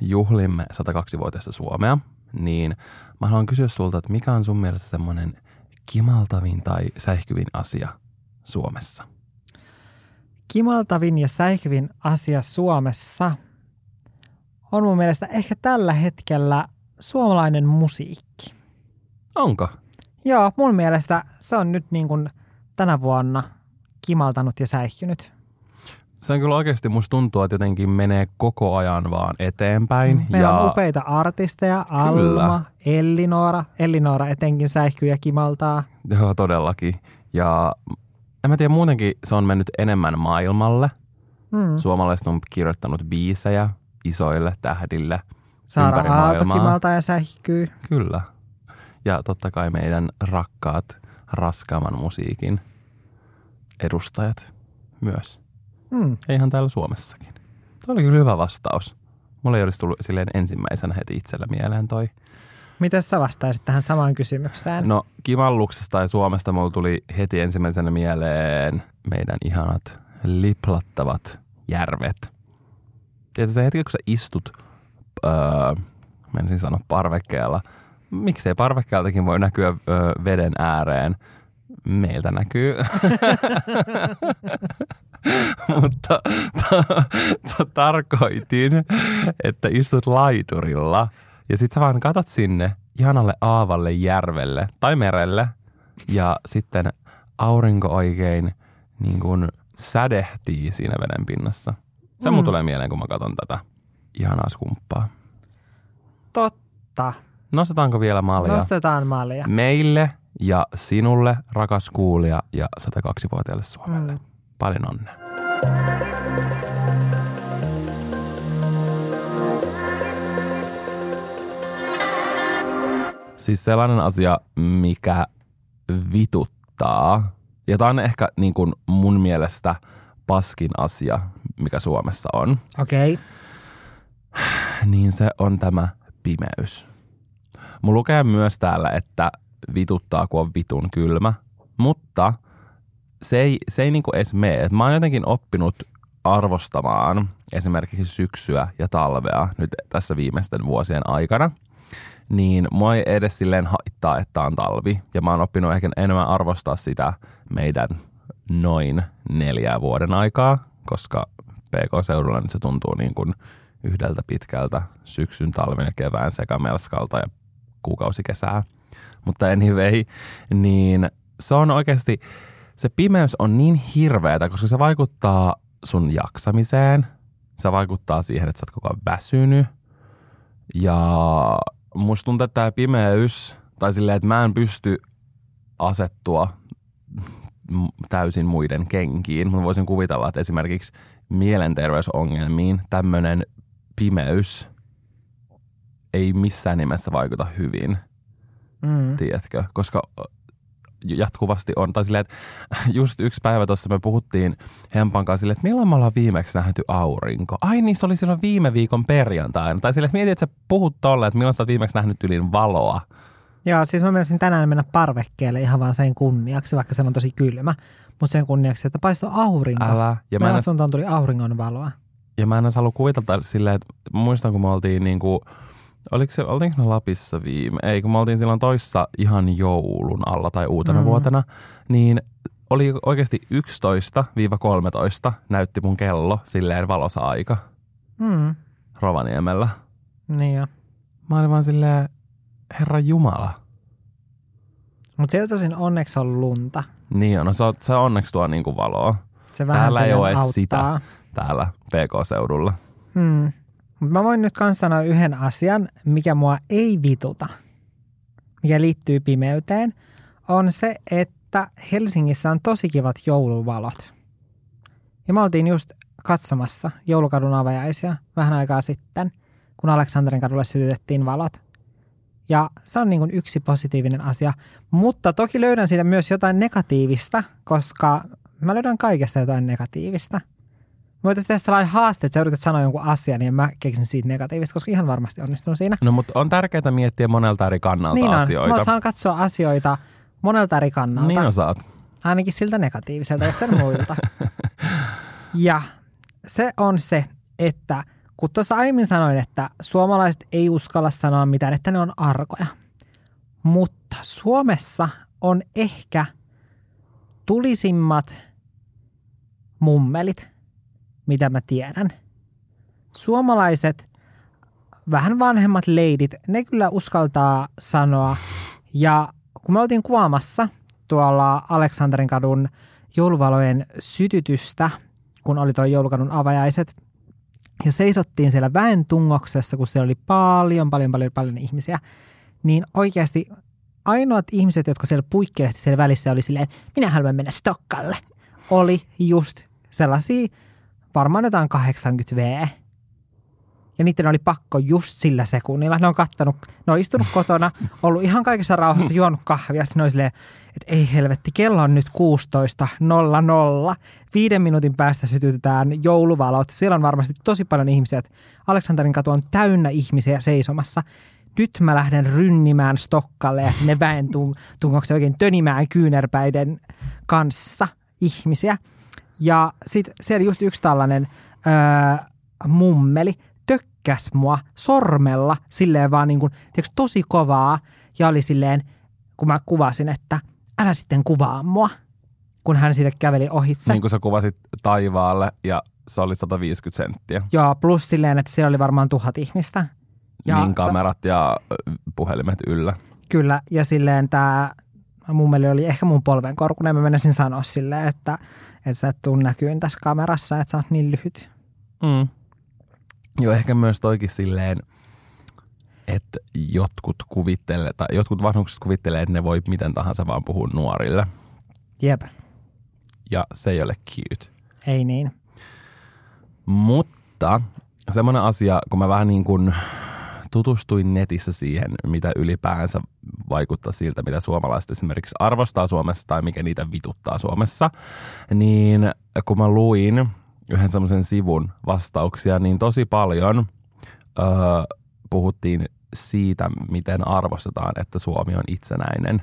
juhlimme 102-vuotiaista Suomea, niin mä haluan kysyä sulta, että mikä on sun mielestä semmoinen kimaltavin tai säihkyvin asia Suomessa? Kimaltavin ja säihkyvin asia Suomessa on mun mielestä ehkä tällä hetkellä suomalainen musiikki. Onko? Joo, mun mielestä se on nyt niin kuin tänä vuonna kimaltanut ja säihkynyt. Se on kyllä oikeasti, musta tuntuu, että jotenkin menee koko ajan vaan eteenpäin. Meillä ja on upeita artisteja, Alma, Ellinora. Ellinora etenkin säihkyy ja kimaltaa. Joo, todellakin. Ja en mä tiedä, muutenkin se on mennyt enemmän maailmalle. Mm. Suomalaiset on kirjoittanut biisejä isoille tähdille Saara ympäri maailmaa. kimaltaa ja säihkyy. Kyllä. Ja totta kai meidän rakkaat raskaamman musiikin edustajat myös. Mm. Ja ihan täällä Suomessakin. Tuo oli kyllä hyvä vastaus. Mulla ei olisi tullut silleen ensimmäisenä heti itsellä mieleen toi. Miten sä vastaisit tähän samaan kysymykseen? No Kimalluksesta ja Suomesta mulla tuli heti ensimmäisenä mieleen meidän ihanat liplattavat järvet. Tiedätkö se hetki, kun sä istut, öö, menisin sanoa parvekkeella, miksei parvekkeeltakin voi näkyä öö, veden ääreen, meiltä näkyy. <laughs> <laughs> Mutta to, to, tarkoitin, että istut laiturilla ja sit sä vaan katot sinne ihanalle aavalle järvelle tai merelle ja sitten aurinko oikein niin kuin sädehtii siinä veden pinnassa. Se mm. mun tulee mieleen, kun mä katson tätä ihanaa skumppaa. Totta. Nostetaanko vielä malja? Nostetaan malja. Meille ja sinulle, rakas kuulija ja 102-vuotiaalle Suomelle. Mm. Paljon onnea. Siis sellainen asia, mikä vituttaa, ja tämä on ehkä niin kuin mun mielestä paskin asia, mikä Suomessa on. Okei. Okay. Niin se on tämä pimeys. Mun lukee myös täällä, että vituttaa, kun on vitun kylmä, mutta se ei, se ei niinku edes mene. Mä oon jotenkin oppinut arvostamaan esimerkiksi syksyä ja talvea nyt tässä viimeisten vuosien aikana, niin mua ei edes silleen haittaa, että on talvi. Ja mä oon oppinut ehkä enemmän arvostaa sitä meidän noin neljää vuoden aikaa, koska PK-seudulla nyt se tuntuu niin kuin yhdeltä pitkältä syksyn, talven ja kevään sekä melskalta ja kuukausi kesää. Mutta anyway, niin se on oikeasti, se pimeys on niin hirveätä, koska se vaikuttaa sun jaksamiseen. Se vaikuttaa siihen, että sä oot koko ajan väsynyt. Ja musta tuntuu, että tämä pimeys, tai silleen, että mä en pysty asettua täysin muiden kenkiin. Mä voisin kuvitella, että esimerkiksi mielenterveysongelmiin tämmöinen pimeys ei missään nimessä vaikuta hyvin, mm. tiedätkö? Koska jatkuvasti on. Tai silleen, että just yksi päivä tuossa me puhuttiin Hempan kanssa silleen, että milloin me ollaan viimeksi nähty aurinko? Ai niin, se oli silloin viime viikon perjantaina. Tai silleen, että mietit, että sä puhut tolle, että milloin sä oot viimeksi nähnyt ylin valoa. Joo, siis mä menisin tänään mennä parvekkeelle ihan vaan sen kunniaksi, vaikka se on tosi kylmä. Mutta sen kunniaksi, että paistoi aurinko. Älä. Ja mä, mä asuntoon tuli auringon valoa. Ja mä en edes halua kuvitella silleen, että muistan kun me oltiin niin kuin – Oliko se, oltiinko me Lapissa viime? Ei, kun me oltiin silloin toissa ihan joulun alla tai uutena mm. vuotena, niin oli oikeasti 11-13 näytti mun kello silleen valosa aika. Mm. Rovaniemellä. Niin jo. Mä olin vaan silleen, herra Jumala. Mutta siellä tosin onneksi on lunta. Niin on, no se, on, se onneksi tuo niinku valoa. Se vähän Täällä ei ole edes sitä täällä PK-seudulla. Hmm. Mutta mä voin nyt kanssa sanoa yhden asian, mikä mua ei vituta, mikä liittyy pimeyteen, on se, että Helsingissä on tosi kivat jouluvalot. Ja mä oltiin just katsomassa joulukadun avajaisia vähän aikaa sitten, kun Aleksanterin kadulle sytytettiin valot. Ja se on niin kuin yksi positiivinen asia. Mutta toki löydän siitä myös jotain negatiivista, koska mä löydän kaikesta jotain negatiivista – voitaisiin tehdä sellainen haaste, että sä yrität sanoa jonkun asian, niin mä keksin siitä negatiivista, koska ihan varmasti onnistun siinä. No mutta on tärkeää miettiä monelta eri kannalta niin on. asioita. Mä osaan katsoa asioita monelta eri kannalta. Niin osaat. Ainakin siltä negatiiviselta, jos sen muilta. <laughs> ja se on se, että kun tuossa aiemmin sanoin, että suomalaiset ei uskalla sanoa mitään, että ne on arkoja. Mutta Suomessa on ehkä tulisimmat mummelit – mitä mä tiedän. Suomalaiset, vähän vanhemmat leidit, ne kyllä uskaltaa sanoa. Ja kun me oltiin kuvaamassa tuolla Aleksanterin kadun jouluvalojen sytytystä, kun oli tuo joulukadun avajaiset, ja seisottiin siellä väen tungoksessa, kun siellä oli paljon, paljon, paljon, paljon ihmisiä, niin oikeasti ainoat ihmiset, jotka siellä puikkelehti siellä välissä, oli silleen, minä haluan mennä Stokkalle, oli just sellaisia varmaan jotain 80V. Ja niiden oli pakko just sillä sekunnilla. Ne on kattanut, ne on istunut kotona, ollut ihan kaikessa rauhassa, <laughs> juonut kahvia. Sitten ne silleen, että ei helvetti, kello on nyt 16.00. Viiden minuutin päästä sytytetään jouluvalot. Siellä on varmasti tosi paljon ihmisiä. Aleksanterin katu on täynnä ihmisiä seisomassa. Nyt mä lähden rynnimään Stokkalle ja sinne väen tungoksi oikein tönimään kyynärpäiden kanssa ihmisiä. Ja sitten siellä just yksi tällainen öö, mummeli tökkäs mua sormella silleen vaan niin kuin, tiiäks, tosi kovaa ja oli silleen, kun mä kuvasin, että älä sitten kuvaa mua, kun hän siitä käveli ohitse. Niin kuin sä kuvasit taivaalle ja se oli 150 senttiä. Joo, plus silleen, että siellä oli varmaan tuhat ihmistä. Ja niin kamerat ja puhelimet yllä. Kyllä, ja silleen tämä mun mielestä oli ehkä mun polven korkunen. Mä menisin sanoa silleen, että, että sä et tuu näkyyn tässä kamerassa, että sä oot niin lyhyt. Mm. Joo, ehkä myös toikin silleen, että jotkut kuvittelee, tai jotkut vanhukset kuvittelee, että ne voi miten tahansa vaan puhua nuorille. Jep. Ja se ei ole cute. Ei niin. Mutta semmoinen asia, kun mä vähän niin kuin tutustuin netissä siihen, mitä ylipäänsä vaikuttaa siltä, mitä suomalaiset esimerkiksi arvostaa Suomessa tai mikä niitä vituttaa Suomessa, niin kun mä luin yhden semmoisen sivun vastauksia, niin tosi paljon öö, puhuttiin siitä, miten arvostetaan, että Suomi on itsenäinen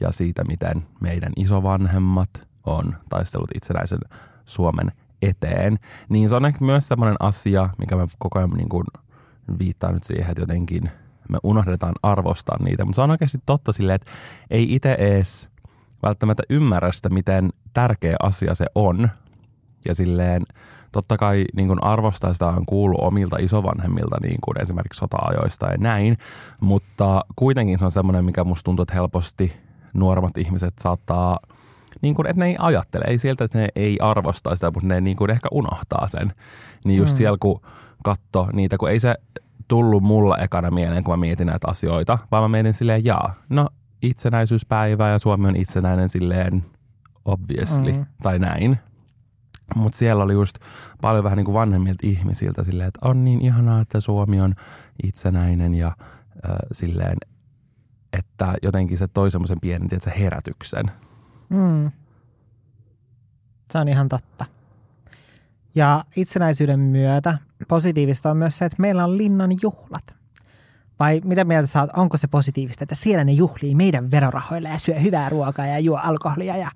ja siitä, miten meidän isovanhemmat on taistellut itsenäisen Suomen eteen, niin se on ehkä myös semmoinen asia, mikä me koko ajan niin kuin viittaa nyt siihen, että jotenkin me unohdetaan arvostaa niitä. Mutta se on oikeasti totta silleen, että ei itse edes välttämättä ymmärrä sitä, miten tärkeä asia se on. Ja silleen totta kai niin kuin arvostaa sitä on kuullut omilta isovanhemmilta niin kuin esimerkiksi sota-ajoista ja näin. Mutta kuitenkin se on semmoinen, mikä musta tuntuu, että helposti nuoremmat ihmiset saattaa – niin kuin, että ne ei ajattele, ei sieltä, että ne ei arvosta sitä, mutta ne niin kuin ehkä unohtaa sen. Niin just mm. siellä, kun katso niitä, kun ei se tullut mulla ekana mieleen, kun mä mietin näitä asioita, vaan mä mietin silleen, jaa, no itsenäisyyspäivä ja Suomi on itsenäinen silleen obviously, mm. tai näin. Mutta siellä oli just paljon vähän niin kuin vanhemmilta ihmisiltä silleen, että on niin ihanaa, että Suomi on itsenäinen ja äh, silleen, että jotenkin se toi semmoisen pienen tietysti, herätyksen. Mm. Se on ihan totta. Ja itsenäisyyden myötä positiivista on myös se, että meillä on linnan juhlat. Vai mitä mieltä sä oot, onko se positiivista, että siellä ne juhlii meidän verorahoilla ja syö hyvää ruokaa ja juo alkoholia ja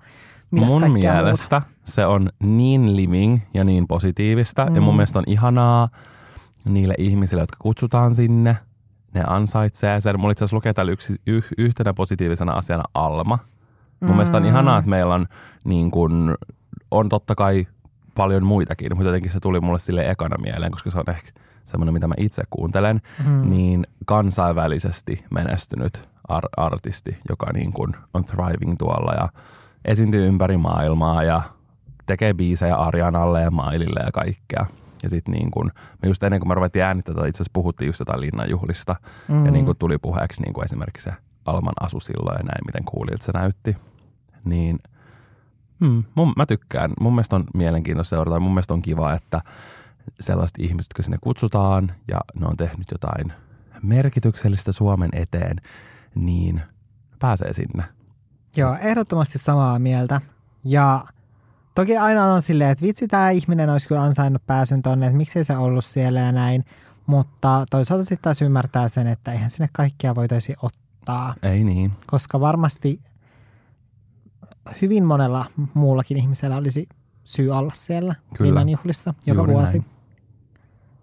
Mun mielestä muuta? se on niin living ja niin positiivista. Mm. Ja mun mm. mielestä on ihanaa niille ihmisille, jotka kutsutaan sinne. Ne ansaitsee sen. Mulla itse asiassa lukee täällä yksi, yh, yhtenä positiivisena asiana Alma – Mun mm. mielestä on ihanaa, että meillä on, niin kun, on totta kai paljon muitakin, mutta jotenkin se tuli mulle sille ekana mieleen, koska se on ehkä semmoinen, mitä mä itse kuuntelen, mm. niin kansainvälisesti menestynyt ar- artisti, joka niin kun on thriving tuolla ja esiintyy ympäri maailmaa ja tekee biisejä Arianalle ja Mailille ja kaikkea. Ja sitten niin kun, me just ennen kuin me ruvettiin äänittää, itse asiassa puhuttiin just jotain linnanjuhlista. Mm. Ja niin kun tuli puheeksi niin kuin esimerkiksi se Alman asu silloin ja näin, miten kuulit se näytti niin hmm, mun, mä tykkään. Mun mielestä on mielenkiintoista seurata. Mun mielestä on kiva, että sellaiset ihmiset, jotka sinne kutsutaan ja ne on tehnyt jotain merkityksellistä Suomen eteen, niin pääsee sinne. Joo, ehdottomasti samaa mieltä. Ja toki aina on silleen, että vitsi, tämä ihminen olisi kyllä ansainnut pääsyn tonne, että miksei se ollut siellä ja näin. Mutta toisaalta sitten taas ymmärtää sen, että eihän sinne kaikkia voitaisi ottaa. Ei niin. Koska varmasti hyvin monella muullakin ihmisellä olisi syy olla siellä Kyllä. juhlissa joka Juuri vuosi. Näin.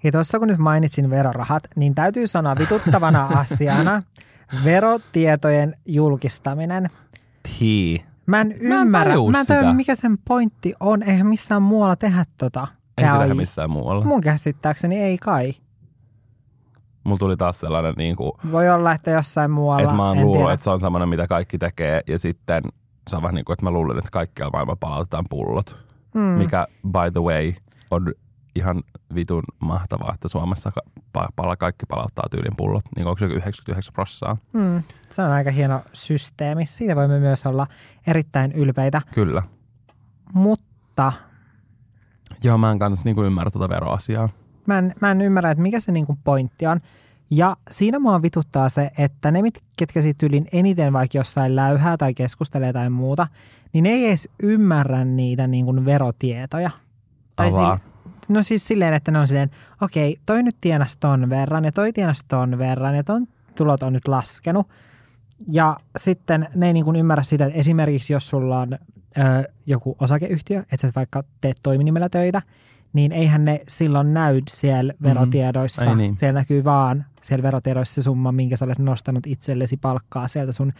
Ja tuossa kun nyt mainitsin verorahat, niin täytyy sanoa vituttavana <laughs> asiana verotietojen julkistaminen. Tii. Mä en ymmärrä, mä en tiedä mikä sen pointti on. Eihän missään muualla tehdä tota. Ei tehdä missään muualla. Mun käsittääkseni ei kai. Mulla tuli taas sellainen niin kuin, Voi olla, että jossain muualla. Että mä oon luullut, että se on semmoinen, mitä kaikki tekee. Ja sitten se on vähän niin kuin, että mä luulen, että kaikkialla maailmalla palautetaan pullot. Mm. Mikä, by the way, on ihan vitun mahtavaa, että Suomessa pala, kaikki palauttaa tyylin pullot. Niin onko se 99 prossaa? Mm. Se on aika hieno systeemi. Siitä voimme myös olla erittäin ylpeitä. Kyllä. Mutta... Joo, mä en kanssa niin ymmärrä tuota veroasiaa. Mä en, mä en ymmärrä, että mikä se niin kuin pointti on. Ja siinä mua vituttaa se, että ne, ketkä siitä ylin eniten vaikka jossain läyhää tai keskustelee tai muuta, niin ne ei edes ymmärrä niitä niin kuin verotietoja. Tai si- no siis silleen, että ne on silleen, okei, okay, toi nyt tienas ton verran ja toi tienas ton verran ja ton tulot on nyt laskenut. Ja sitten ne ei niin kuin ymmärrä sitä, että esimerkiksi jos sulla on ö, joku osakeyhtiö, että sä vaikka teet toiminimellä töitä, niin eihän ne silloin näy siellä mm-hmm. verotiedoissa. Mm, niin. Siellä näkyy vaan siellä verotiedoissa se summa, minkä sä olet nostanut itsellesi palkkaa sieltä sun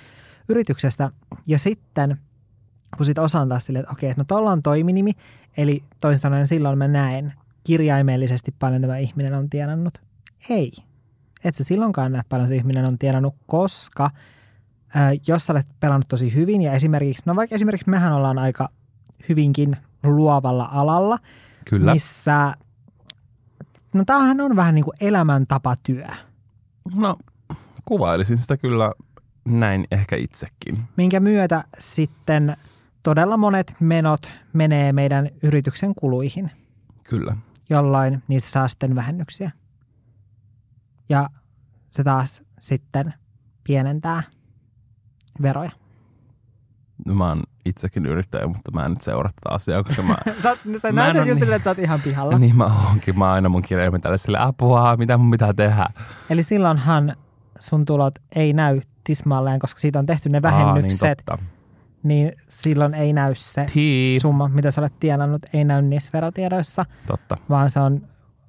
yrityksestä. Ja sitten, kun sitten osaan taas silleen, että okei, että no tuolla on toiminimi, eli toisin sanoen silloin mä näen kirjaimellisesti paljon tämä ihminen on tienannut. Ei. Et sä silloinkaan näe paljon se ihminen on tienannut, koska ää, jos sä olet pelannut tosi hyvin ja esimerkiksi, no vaikka esimerkiksi mehän ollaan aika hyvinkin luovalla alalla, Kyllä. missä, no tämähän on vähän niin kuin elämäntapatyö, No, kuvailisin sitä kyllä näin ehkä itsekin. minkä myötä sitten todella monet menot menee meidän yrityksen kuluihin, Kyllä. jolloin niistä saa sitten vähennyksiä. Ja se taas sitten pienentää veroja. Mä oon itsekin yrittäjä, mutta mä en nyt seuraa tätä asiaa, koska mä... <laughs> Sä, sä Mä näytät jo niin- silleen, että sä oot ihan pihalla. niin mä oonkin. Mä aina mun kirjelmä tälle sille apua, mitä mun pitää tehdä. Eli silloinhan sun tulot ei näy tismalleen, koska siitä on tehty ne Aa, vähennykset, niin totta. niin silloin ei näy se Tii. summa, mitä sä olet tienannut, ei näy niissä verotiedoissa, Totta. vaan se on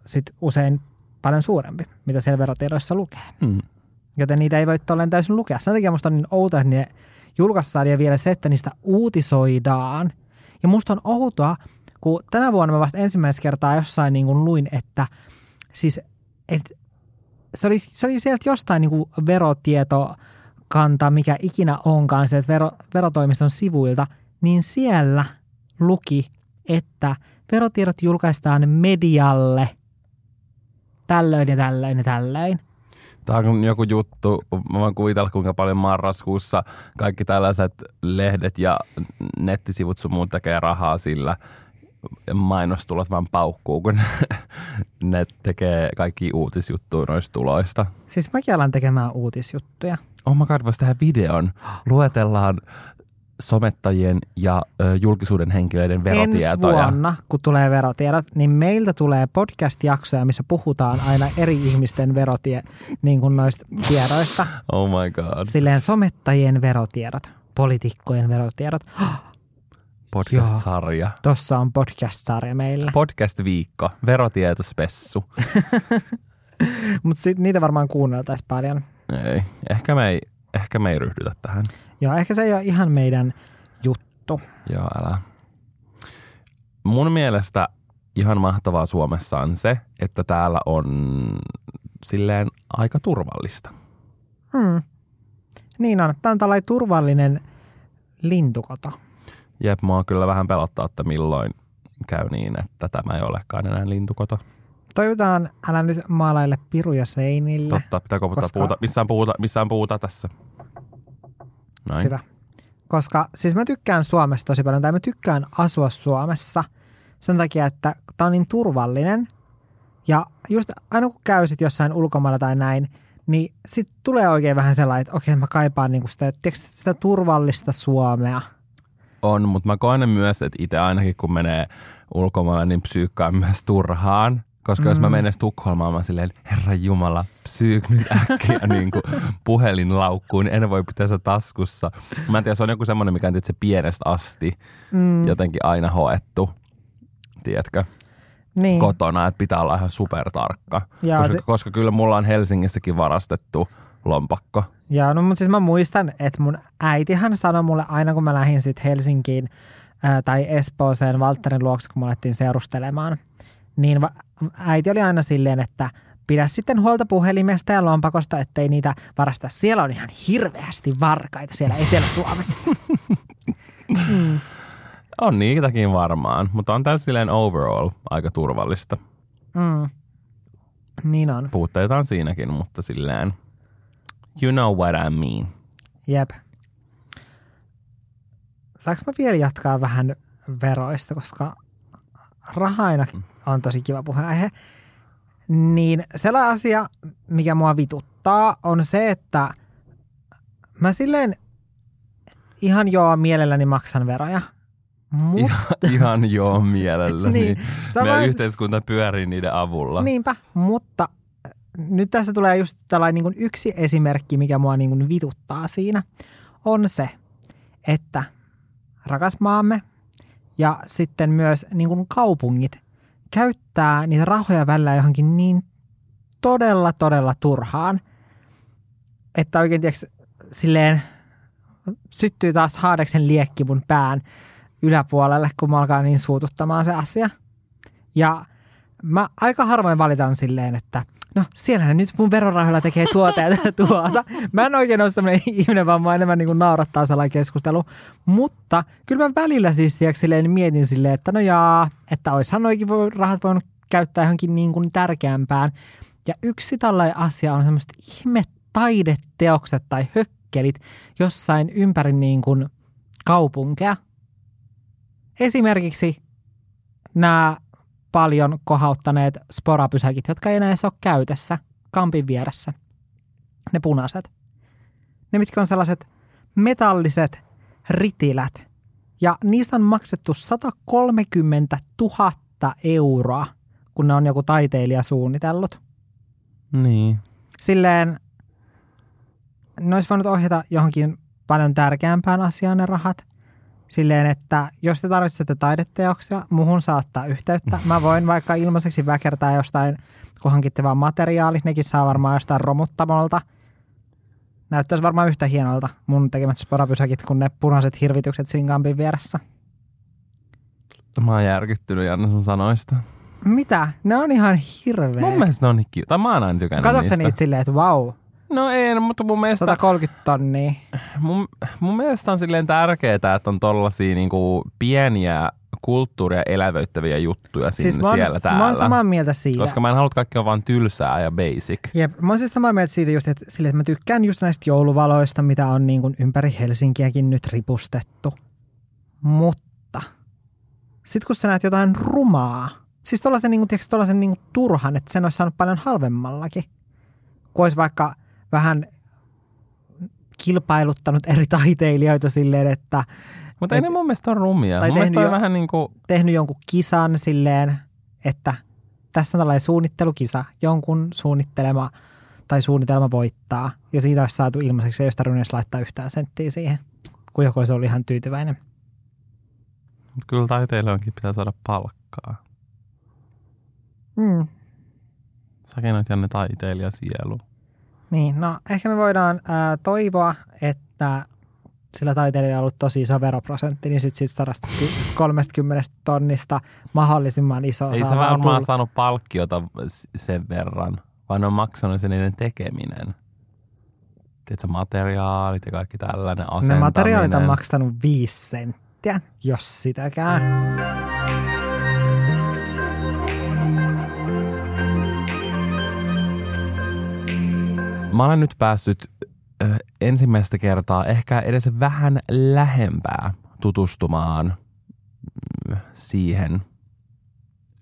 sit usein paljon suurempi, mitä siellä verotiedoissa lukee. Hmm. Joten niitä ei voi tolleen täysin lukea. Sen takia musta on niin outoa, että ne julkaissaan vielä se, että niistä uutisoidaan. Ja musta on outoa, kun tänä vuonna mä vasta ensimmäistä kertaa jossain niin kuin luin, että siis et, se, oli, se oli sieltä jostain niin kuin verotietokanta, mikä ikinä onkaan sieltä vero, verotoimiston sivuilta, niin siellä luki, että verotiedot julkaistaan medialle tällöin ja tällöin ja tällöin. Tämä on joku juttu, mä voin kuvitella kuinka paljon marraskuussa kaikki tällaiset lehdet ja nettisivut sun muut tekee rahaa sillä. Mainostulot vaan paukkuu, kun <laughs> ne tekee kaikki uutisjuttuja noista tuloista. Siis mäkin alan tekemään uutisjuttuja. Oh my god, voisi tehdä videon. Luetellaan somettajien ja ö, julkisuuden henkilöiden Ensi verotietoja. vuonna, kun tulee verotiedot, niin meiltä tulee podcast-jaksoja, missä puhutaan aina eri ihmisten verotie, niin kuin noista tiedoista. <laughs> Oh my god. Silleen somettajien verotiedot, poliitikkojen verotiedot. <gasps> Podcast-sarja. Tossa on podcast-sarja meillä. Podcast-viikko. Verotietospessu. <laughs> Mutta niitä varmaan kuunneltaisiin paljon. Ei. Ehkä me ei, ehkä me ei ryhdytä tähän. Joo, ehkä se ei ole ihan meidän juttu. Joo, älä. Mun mielestä ihan mahtavaa Suomessa on se, että täällä on silleen aika turvallista. Hmm. Niin on. Tämä on tällainen turvallinen lintukoto. Jep, mua kyllä vähän pelottaa, että milloin käy niin, että tämä ei olekaan enää lintukoto. Toivotaan, älä nyt maalaille piruja seinille. Totta, pitää koputtaa Koska- puuta. Missään puuta, missään puuta tässä. Noin. Hyvä. Koska siis mä tykkään Suomesta tosi paljon, tai mä tykkään asua Suomessa sen takia, että tää on niin turvallinen. Ja just aina kun käy sit jossain ulkomailla tai näin, niin sit tulee oikein vähän sellainen, että okei mä kaipaan niinku sitä, tiedätkö, sitä turvallista Suomea. On, mutta mä koen myös, että itse ainakin kun menee ulkomaille, niin psyykkaan myös turhaan. Koska mm. jos mä menen edes Tukholmaan, mä silleen, herra Jumala, psyyk nyt äkkiä <laughs> niin kuin puhelinlaukkuun, en voi pitää sitä taskussa. Mä en tiedä, se on joku semmoinen, mikä on tietysti pienestä asti Mm, jotenkin aina hoettu, tiedätkö, niin. kotona, että pitää olla ihan supertarkka. Ja Koska, se- se... koska kyllä mulla on Helsingissäkin varastettu lompakko. Ja no mutta siis mä muistan, että mun äitihän sanoi mulle aina, kun mä lähdin sitten Helsinkiin ää, tai Espooseen Valtterin luokse, kun me alettiin seurustelemaan, niin äiti oli aina silleen, että pidä sitten huolta puhelimesta ja lompakosta, ettei niitä varasta. Siellä on ihan hirveästi varkaita siellä Etelä-Suomessa. <laughs> mm. On niitäkin varmaan, mutta on tässä silleen overall aika turvallista. Mm. Niin on. Puutteita on siinäkin, mutta silleen, you know what I mean. Jep. Saanko mä vielä jatkaa vähän veroista, koska raha aina on tosi kiva puheenaihe. Niin sellainen asia, mikä mua vituttaa, on se, että mä silleen ihan joo mielelläni maksan veroja. Mutta Ihan, ihan joo mielellä. <laughs> Niin, niin. Meidän vaan- yhteiskunta pyörii niiden avulla. Niinpä, mutta nyt tässä tulee just tällainen niin yksi esimerkki, mikä mua niin vituttaa siinä, on se, että rakas maamme ja sitten myös niin kuin kaupungit käyttää niitä rahoja välillä johonkin niin todella, todella turhaan, että oikein tiedätkö, silleen syttyy taas haadeksen liekki mun pään yläpuolelle, kun mä alkaa niin suututtamaan se asia. Ja mä aika harvoin valitan silleen, että no siellä nyt mun verorahoilla tekee tuota ja <laughs> tuota. Mä en oikein ole sellainen ihminen, vaan mä enemmän niin naurattaa sellainen keskustelu. Mutta kyllä mä välillä siis tiedätkö, silleen mietin silleen, että no jaa, että oishan noikin voi, rahat voinut käyttää johonkin niin kuin tärkeämpään. Ja yksi tällainen asia on semmoista ihme taideteokset tai hökkelit jossain ympäri niin kuin kaupunkeja. Esimerkiksi nämä paljon kohauttaneet sporapysäkit, jotka ei enää edes ole käytössä kampin vieressä. Ne punaiset. Ne, mitkä on sellaiset metalliset ritilät. Ja niistä on maksettu 130 000 euroa, kun ne on joku taiteilija suunnitellut. Niin. Silleen, ne olisi voinut ohjata johonkin paljon tärkeämpään asiaan ne rahat. Silleen, että jos te tarvitsette taideteoksia, muhun saattaa yhteyttä. Mä voin vaikka ilmaiseksi väkertää jostain, kun hankitte vaan materiaalit. Nekin saa varmaan jostain romuttamolta. Näyttäisi varmaan yhtä hienolta mun tekemät sporapysäkit kuin ne punaiset hirvitykset Singampin vieressä. Mä oon järkyttynyt Janne sun sanoista. Mitä? Ne on ihan hirveä. Mun mielestä ne on niin kiva. Tai mä oon aina tykännyt Katsotko niistä. niitä silleen, että vau, No ei, no, mutta mun mielestä, 130 tonnia. mun, mun mielestä on silleen tärkeää, että on tollasia niinku pieniä kulttuuria elävöittäviä juttuja sinne Siis oon, siellä täällä. mä oon samaa mieltä siitä. Koska mä en halua, että kaikki on vaan tylsää ja basic. Jep, mä oon siis samaa mieltä siitä just, että, sille, että mä tykkään just näistä jouluvaloista, mitä on niin kuin ympäri Helsinkiäkin nyt ripustettu. Mutta sitten kun sä näet jotain rumaa, siis tuollaisen, niin kuin, niin kuin turhan, että sen olisi saanut paljon halvemmallakin, kun olisi vaikka vähän kilpailuttanut eri taiteilijoita silleen, että Mutta ei Et- ne mun mielestä ole rumia. tai Mun mielestä on jo- vähän niin kuin, tehnyt jonkun kisan silleen, että tässä on tällainen suunnittelukisa, jonkun suunnittelema tai suunnitelma voittaa, ja siitä olisi saatu ilmaiseksi, ei olisi tarvinnut edes laittaa yhtään senttiä siihen, kun joku olisi ollut ihan tyytyväinen. kyllä taiteilijoinkin pitää saada palkkaa. Mm. Säkin oot Janne taiteilija sielu. Niin, no ehkä me voidaan ää, toivoa, että sillä taiteilijalla on ollut tosi iso veroprosentti, niin sitten sit 130 tonnista mahdollisimman iso Ei se varmaan tulla. saanut palkkiota sen verran, vaan ne on maksanut sen niiden tekeminen. Tiedätkö, materiaalit ja kaikki tällainen Ne asentaminen. materiaalit on maksanut viisi senttiä, jos sitäkään. Mä olen nyt päässyt ö, ensimmäistä kertaa ehkä edes vähän lähempää tutustumaan mm, siihen,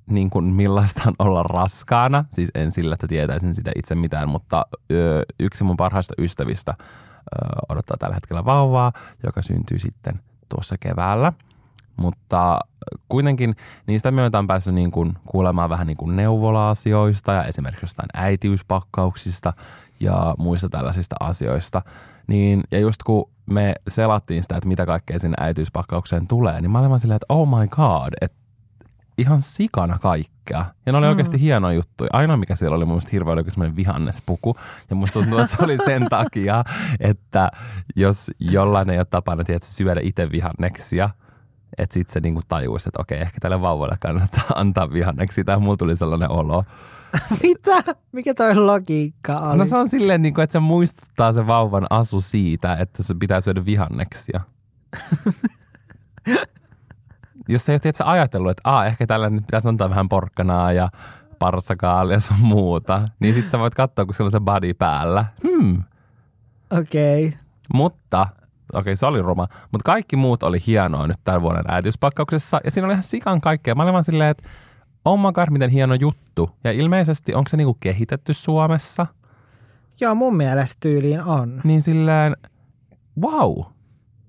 niin kuin millaista on olla raskaana. Siis en sillä, että tietäisin sitä itse mitään, mutta ö, yksi mun parhaista ystävistä ö, odottaa tällä hetkellä vauvaa, joka syntyy sitten tuossa keväällä. Mutta kuitenkin niistä myötä on päässyt niin kuin kuulemaan vähän niin kuin neuvola-asioista ja esimerkiksi jostain äitiyspakkauksista ja muista tällaisista asioista. Niin, ja just kun me selattiin sitä, että mitä kaikkea sinne äitiyspakkaukseen tulee, niin mä olin vaan silleen, että oh my god, että ihan sikana kaikkea. Ja ne oli Mm. oikeasti hienoja juttuja. Ainoa, mikä siellä oli mun mielestä hirveä, oli semmoinen vihannespuku. Ja musta tuntuu, että se oli sen takia, että jos jollain ei ole tapana, tiedätkö, syödä itse vihanneksia, että sitten se niinku tajuisi, että okei, ehkä tälle vauvalle kannattaa antaa vihanneksi. Tai mulla tuli sellainen olo. <laughs> Mitä? Mikä toi logiikka oli? No se on silleen, niinku, että se muistuttaa se vauvan asu siitä, että se pitää syödä vihanneksia. <laughs> Jos sä ei ole tiedätkö, ajatellut, että Aa, ehkä tällä nyt pitäisi antaa vähän porkkanaa ja parsakaalia ja sun muuta, niin sit sä voit katsoa, kun sillä on se body päällä. Hmm. Okei. Okay. Mutta, okei se oli ruma, mutta kaikki muut oli hienoa nyt tämän vuoden äitiyspakkauksessa ja siinä oli ihan sikan kaikkea. Mä olin vaan silleen, että oh my god, miten hieno juttu. Ja ilmeisesti, onko se niinku kehitetty Suomessa? Joo, mun mielestä tyyliin on. Niin silleen, wow.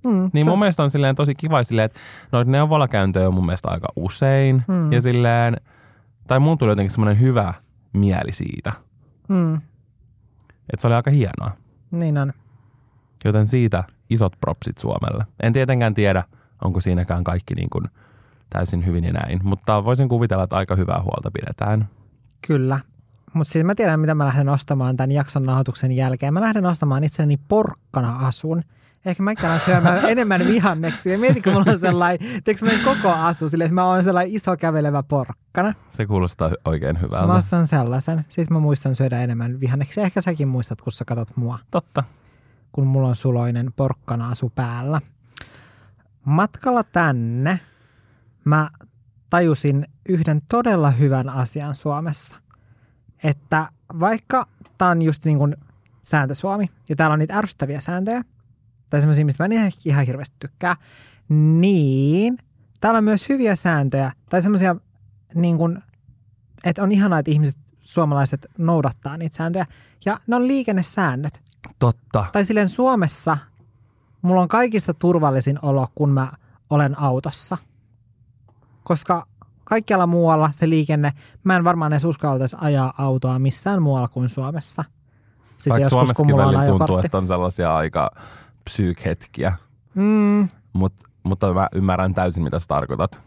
Mm, Niin se- mun mielestä on silleen tosi kiva silleen, että noita neuvolakäyntejä on mun mielestä aika usein. Mm. Ja silleen, tai mun tuli jotenkin semmoinen hyvä mieli siitä. Mm, Että se oli aika hienoa. niin on. Joten siitä isot propsit Suomelle. En tietenkään tiedä, onko siinäkään kaikki niin kuin täysin hyvin ja näin, mutta voisin kuvitella, että aika hyvää huolta pidetään. Kyllä. Mutta siis mä tiedän, mitä mä lähden ostamaan tämän jakson nauhoituksen jälkeen. Mä lähden ostamaan itselleni porkkana-asun. ehkä mä käyn syömään <laughs> enemmän vihanneksi. Ja mietin, kun mulla on sellainen, koko asu silleen, että mä oon sellainen iso kävelevä porkkana. Se kuulostaa oikein hyvältä. Mä ostan sellaisen. Sitten mä muistan syödä enemmän vihanneksi. Ehkä säkin muistat, kun sä katot mua, Totta. kun mulla on suloinen porkkana-asu päällä. Matkalla tänne mä tajusin yhden todella hyvän asian Suomessa. Että vaikka tää on just niin kuin sääntö Suomi, ja täällä on niitä ärsyttäviä sääntöjä, tai semmoisia, mistä mä en ihan, ihan hirveästi tykkää, niin täällä on myös hyviä sääntöjä, tai semmoisia, niin kuin, että on ihanaa, että ihmiset, suomalaiset noudattaa niitä sääntöjä, ja ne on liikennesäännöt. Totta. Tai silleen Suomessa mulla on kaikista turvallisin olo, kun mä olen autossa. Koska kaikkialla muualla se liikenne, mä en varmaan edes uskaltaisi ajaa autoa missään muualla kuin Suomessa. Sitten Vaikka Suomessakin välillä tuntuu, että on sellaisia aika psyykhetkiä. Mm, Mut, mutta mä ymmärrän täysin, mitä sä tarkoitat.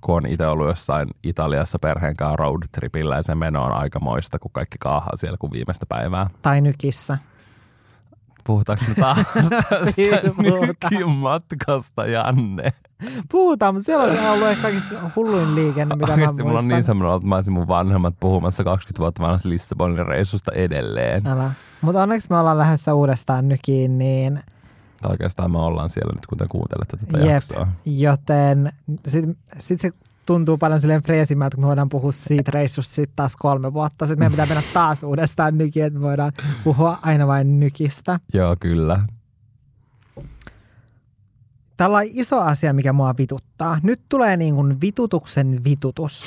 Kun on itse ollut jossain Italiassa perheen kanssa roadtripillä ja se meno on aika moista, kun kaikki kaahaa siellä kuin viimeistä päivää. tai nykissä. Puhutaanko me taas <laughs> tästä matkasta, Janne? Puhutaan, mutta siellä on ollut ehkä kaikista hulluin liikenne, mitä Oikeasti mä mulla on niin semmoinen, että mä olisin mun vanhemmat puhumassa 20 vuotta vanhasta Lissabonin reissusta edelleen. Älä. Mutta onneksi me ollaan lähdössä uudestaan nykiin, niin Tai oikeastaan me ollaan siellä nyt, kun te kuuntelette tätä Jep. jaksoa. Joten sitten sit se tuntuu paljon silleen freesimältä, kun me voidaan puhua siitä reissusta sitten taas kolme vuotta. Sitten meidän pitää mennä taas uudestaan nykiin, että me voidaan puhua aina vain nykistä. Joo, kyllä. Tällä on iso asia, mikä mua vituttaa. Nyt tulee niin kuin vitutuksen vitutus.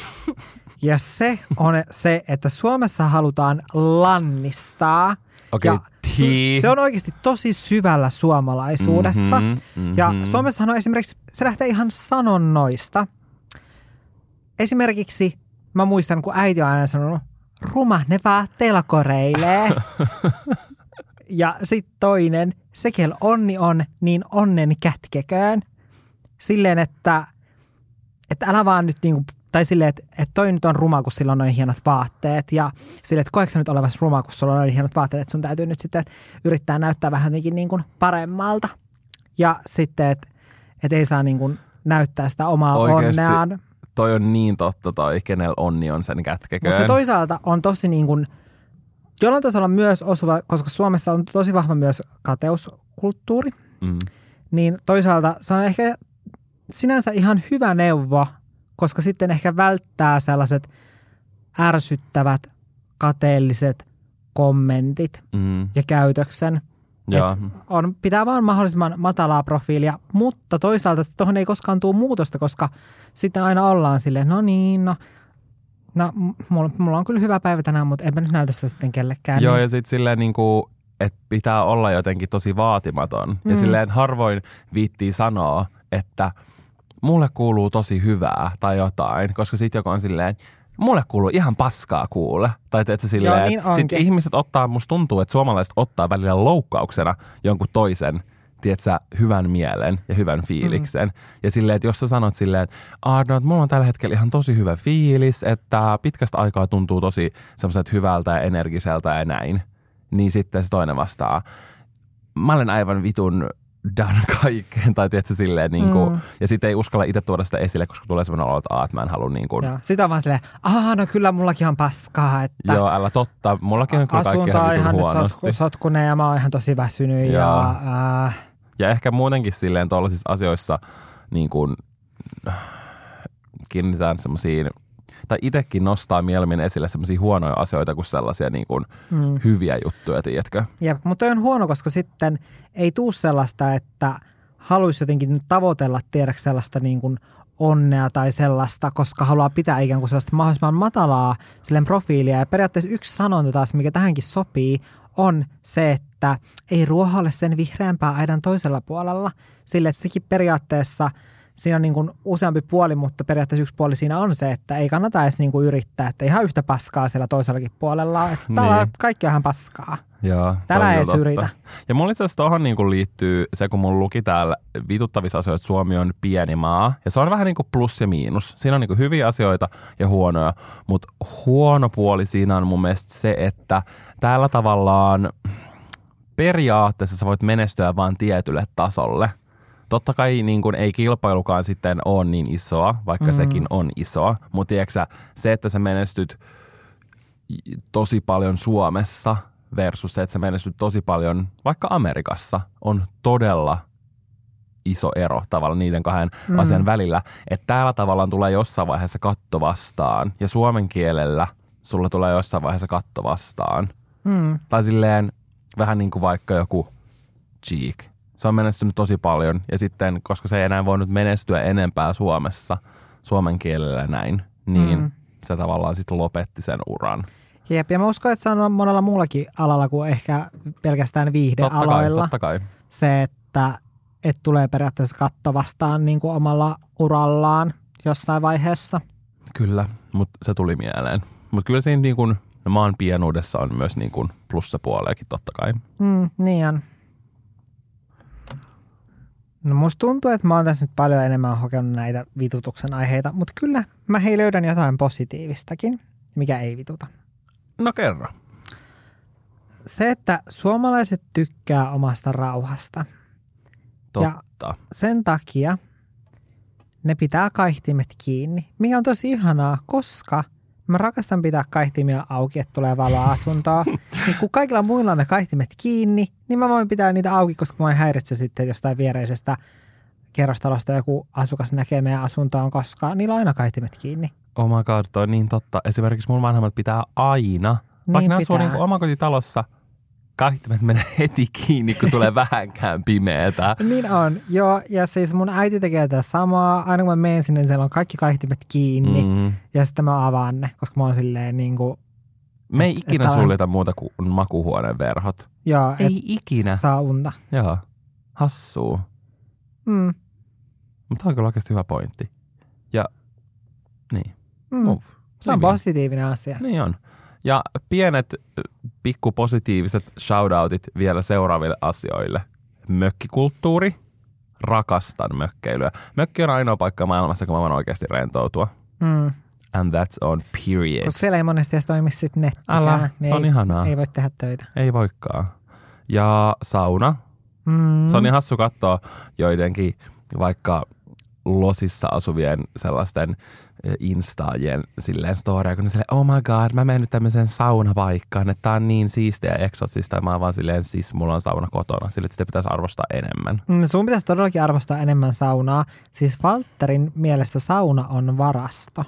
Ja se on se, että Suomessa halutaan lannistaa. Okei, Ja. Se on oikeasti tosi syvällä suomalaisuudessa. Mhm, mhm. Ja Suomessahan on esimerkiksi, se lähtee ihan sanonnoista. Esimerkiksi mä muistan, kun äiti on aina sanonut, ruma ne vaan telkoreilee. <laughs> ja sitten toinen, sekel onni on, niin onnen kätkeköön. Silleen, että, että älä vaan nyt niinku, tai silleen, että, että toi nyt on ruma, kun sillä on noin hienot vaatteet. Ja silleen, että koetko nyt olevas ruma, kun sulla on noin hienot vaatteet, että sun täytyy nyt sitten yrittää näyttää vähän jotenkin niin kuin paremmalta. Ja sitten, että et ei saa niin kuin näyttää sitä omaa Oikeesti. onneaan. Toi on niin totta toi, kenellä onni on sen kätkeköön. Mutta se toisaalta on tosi niin kuin, jollain tasolla myös osuva, koska Suomessa on tosi vahva myös kateuskulttuuri, mm. niin toisaalta se on ehkä sinänsä ihan hyvä neuvo, koska sitten ehkä välttää sellaiset ärsyttävät, kateelliset kommentit Mm. ja käytöksen. Joo. on, pitää vaan mahdollisimman matalaa profiilia, mutta toisaalta tuohon ei koskaan tule muutosta, koska sitten aina ollaan silleen, no niin, no, no mulla, mulla on kyllä hyvä päivä tänään, mutta enpä nyt näytä sitä sitten kellekään. Joo, niin, ja sitten silleen niinku, että pitää olla jotenkin tosi vaatimaton. Mm. Ja silleen harvoin viittii sanoa, että mulle kuuluu tosi hyvää tai jotain, koska sitten joku on silleen, mulle kuuluu ihan paskaa kuule. Tai teet sä silleen, niin että sit ihmiset ottaa, musta tuntuu, että suomalaiset ottaa välillä loukkauksena jonkun toisen tiedätkö, hyvän mielen ja hyvän fiiliksen. Mm. Ja silleen, että jos sä sanot silleen, että no, mulla on tällä hetkellä ihan tosi hyvä fiilis, että pitkästä aikaa tuntuu tosi semmoiselta hyvältä ja energiseltä ja näin, niin sitten se toinen vastaa, mä olen aivan vitun done <laughs> kaikkeen, tai tiedätkö silleen, niin kuin, Mm. ja sitten ei uskalla itse tuoda sitä esille, koska tulee semmoinen olo, että, "Aa, että mä en halua niin kuin, Joo. Sitten on vaan silleen, aah, no kyllä mullakin on paskaa, että joo, älä totta, mullakin on kyllä kaikki ihan ihan nyt huonosti. sotkunen ja mä oon ihan tosi väsynyt Joo. ja äh, Ja ehkä muutenkin silleen tuollaisissa asioissa niin kuin, kiinnitetään semmoisiin, tai itsekin nostaa mieluummin esille semmoisia huonoja asioita kuin sellaisia niin kuin mm. hyviä juttuja, tiedätkö? Jep, mutta on huono, koska sitten ei tuu sellaista, että haluaisi jotenkin tavoitella tiedäksi sellaista niin kuin onnea tai sellaista, koska haluaa pitää ikään kuin sellaista mahdollisimman matalaa silleen profiilia. Ja periaatteessa yksi sanonta taas, mikä tähänkin sopii, on se, että ei ruoho ole sen vihreämpää aidan toisella puolella. Sille, että sekin periaatteessa siinä on niin kuin useampi puoli, mutta periaatteessa yksi puoli siinä on se, että ei kannata edes niin kuin yrittää, että ihan yhtä paskaa siellä toisellakin puolella. Että täällä Niin. kaikki on ihan paskaa. Joo, Täällä ei totta. syrjitä. Ja mulla itse asiassa tohon niinku liittyy se, kun mun luki täällä vituttavissa asioissa, että Suomi on pieni maa. Ja se on vähän niin kuin plus ja miinus. Siinä on niinku hyviä asioita ja huonoja. Mutta huono puoli siinä on mun mielestä se, että täällä tavallaan periaatteessa sä voit menestyä vain tietylle tasolle. Totta kai niin kun ei kilpailukaan sitten ole niin isoa, vaikka mm. sekin on isoa, mutta tiedätkö, se, että sä menestyt tosi paljon Suomessa versus se, että sä menestyt tosi paljon vaikka Amerikassa, on todella iso ero tavallaan niiden kahden mm. asian välillä. Että täällä tavallaan tulee jossain vaiheessa katto vastaan ja suomen kielellä sulla tulee jossain vaiheessa katto vastaan. Mm. Tai silleen vähän niin kuin vaikka joku Cheek. Se on menestynyt tosi paljon ja sitten, koska se ei enää voinut menestyä enempää Suomessa suomen kielellä näin, niin mm. se tavallaan sitten lopetti sen uran. Jep, ja mä uskon, että se on monella muullakin alalla kuin ehkä pelkästään viihdealoilla. Totta kai, totta kai. Se, että, että tulee periaatteessa katto vastaan niin kuin omalla urallaan jossain vaiheessa. Kyllä, mutta se tuli mieleen. Mutta kyllä siinä niin kuin, maan pienuudessa on myös niin kuin plussapuoleakin totta kai. Mm, niin on. No musta tuntuu, että mä oon tässä nyt paljon enemmän hokenut näitä vitutuksen aiheita, mutta kyllä mä hei löydän jotain positiivistakin, mikä ei vituta. No kerro. Se, että suomalaiset tykkää omasta rauhasta. Totta. Ja sen takia ne pitää kaihtimet kiinni, mikä on tosi ihanaa, koska mä rakastan pitää kaihtimia auki, että tulee valoa asuntoa. <laughs> niin kun kaikilla muilla on ne kaihtimet kiinni, niin mä voin pitää niitä auki, koska mä en häiritse sitten jostain viereisestä kerrostalosta joku asukas näkee meidän asuntoon, koska niillä on aina kaihtimet kiinni. Oh my god, toi on niin totta. Esimerkiksi mun vanhemmat pitää aina, vaikka Niin ne asuu niin omakotitalossa, kaihtimet menee heti kiinni, kun tulee vähänkään pimeätä. Niin on, joo. Ja siis mun äiti tekee tätä samaa. Aina kun mä menen sinne, niin siellä on kaikki kaihtimet kiinni. Mm. Mm. Ja sitten mä avaan ne, koska mä oon silleen niin kuin, Me ei Et- ikinä että- suljeta muuta kuin makuhuoneen verhot. joo, Ei et ikinä. saa unta. Joo, hassuu. Mm. Mutta on kyllä oikeasti hyvä pointti. Ja niin, Mm. uh, Se on positiivinen asia. Niin on. Ja pienet pikkupositiiviset shoutoutit vielä seuraaville asioille. Mökkikulttuuri. Rakastan mökkeilyä. Mökki on ainoa paikka maailmassa, kun mä voin oikeasti rentoutua. Mm. And that's on period. Koska siellä ei monesti edes toimi sit nettikään. Älä, niin se on ei, ihanaa. ei voi tehdä töitä. Ei voikaan. Ja sauna. Mm. Se on niin hassu katsoa joidenkin vaikka losissa asuvien sellaisten eh, instaajien silleen storia, kun silleen, oh my god, mä menen nyt tämmöiseen saunapaikkaan, että tää on niin siistiä ja eksotsista, ja mä oon vaan silleen, siis mulla on sauna kotona, sille sitä pitäisi arvostaa enemmän. Mm, Sun pitäisi todellakin arvostaa enemmän saunaa. Siis Valtterin mielestä sauna on varasto.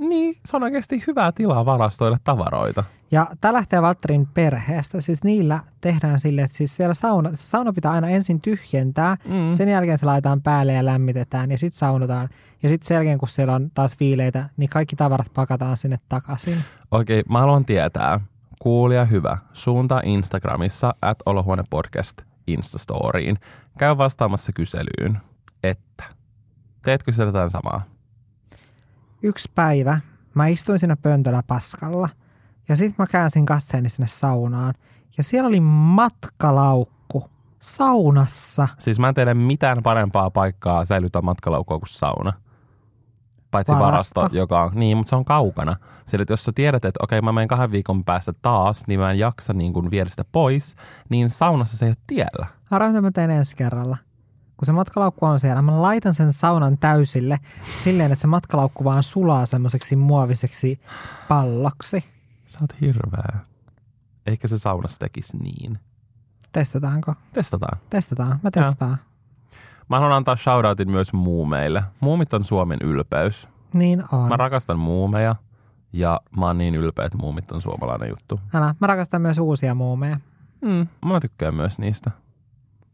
Niin, se on oikeasti hyvää tilaa varastoida tavaroita. Ja tämä lähtee Valtterin perheestä. Siis niillä tehdään silleen, että siis siellä sauna, sauna pitää aina ensin tyhjentää. Mm. Sen jälkeen se laitetaan päälle ja lämmitetään ja sitten saunotaan. Ja sitten sen jälkeen, kun siellä on taas viileitä, niin kaikki tavarat pakataan sinne takaisin. Okei, mä haluan tietää, kuulija hyvä, suuntaa Instagramissa at olohuone podcast Instastoriin. Käy vastaamassa kyselyyn, että teetkö sä jotain samaa? Yksi päivä mä istuin siinä pöntöllä paskalla ja sitten mä käänsin katseeni sinne saunaan. Ja siellä oli matkalaukku saunassa. Siis mä en tiedä mitään parempaa paikkaa säilyttää matkalaukkoa kuin sauna. Paitsi varasto, Varasto. joka on, niin, mutta se on kaukana. Sillä että jos sä tiedät, että okei, mä menen kahden viikon päästä taas, niin mä en jaksa niin kuin viedä sitä pois, niin saunassa se ei ole tiellä. Arvaa, mitä mä teen ensi kerralla. Kun se matkalaukku on siellä, mä laitan sen saunan täysille silleen, että se matkalaukku vaan sulaa semmoiseksi muoviseksi palloksi. Sä oot hirveä. Eikä se saunassa tekisi niin. Testataanko? Testataan. Testataan. Mä testaan. Mä haluan antaa shoutoutin myös muumeille. Muumit on Suomen ylpeys. Niin on. Mä rakastan muumeja ja mä oon niin ylpeä, että muumit on suomalainen juttu. Älä, mä rakastan myös uusia muumeja. Mm, mä tykkään myös niistä.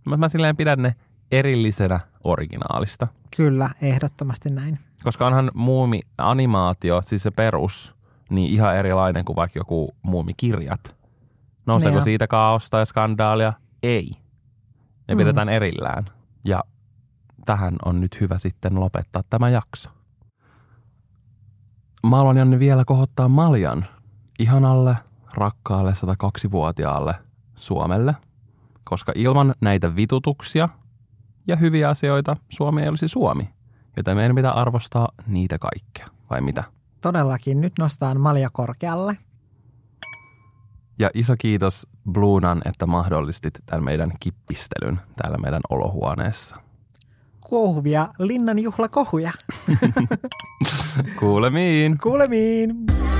Mä, mä silleen pidän ne erillisenä originaalista. Kyllä, ehdottomasti näin. Koska onhan muumi-animaatio, siis se perus, niin ihan erilainen kuin vaikka joku muumikirjat. Nouseeko siitä kaaosta ja skandaalia? Ei. Ne Mm. pidetään erillään. Ja tähän on nyt hyvä sitten lopettaa tämä jakso. Mä haluan Janne vielä kohottaa Maljan ihanalle, rakkaalle 102-vuotiaalle Suomelle, koska ilman näitä vitutuksia ja hyviä asioita Suomi ei olisi Suomi. Joten meidän pitää arvostaa niitä kaikkia, vai mitä? Todellakin, nyt nostaan malja korkealle. Ja iso kiitos Bluunan, että mahdollistit tämän meidän kippistelyn täällä meidän olohuoneessa. Kuohuvia linnan <laughs> Kuulemiin. Kuulemiin. Kuulemiin.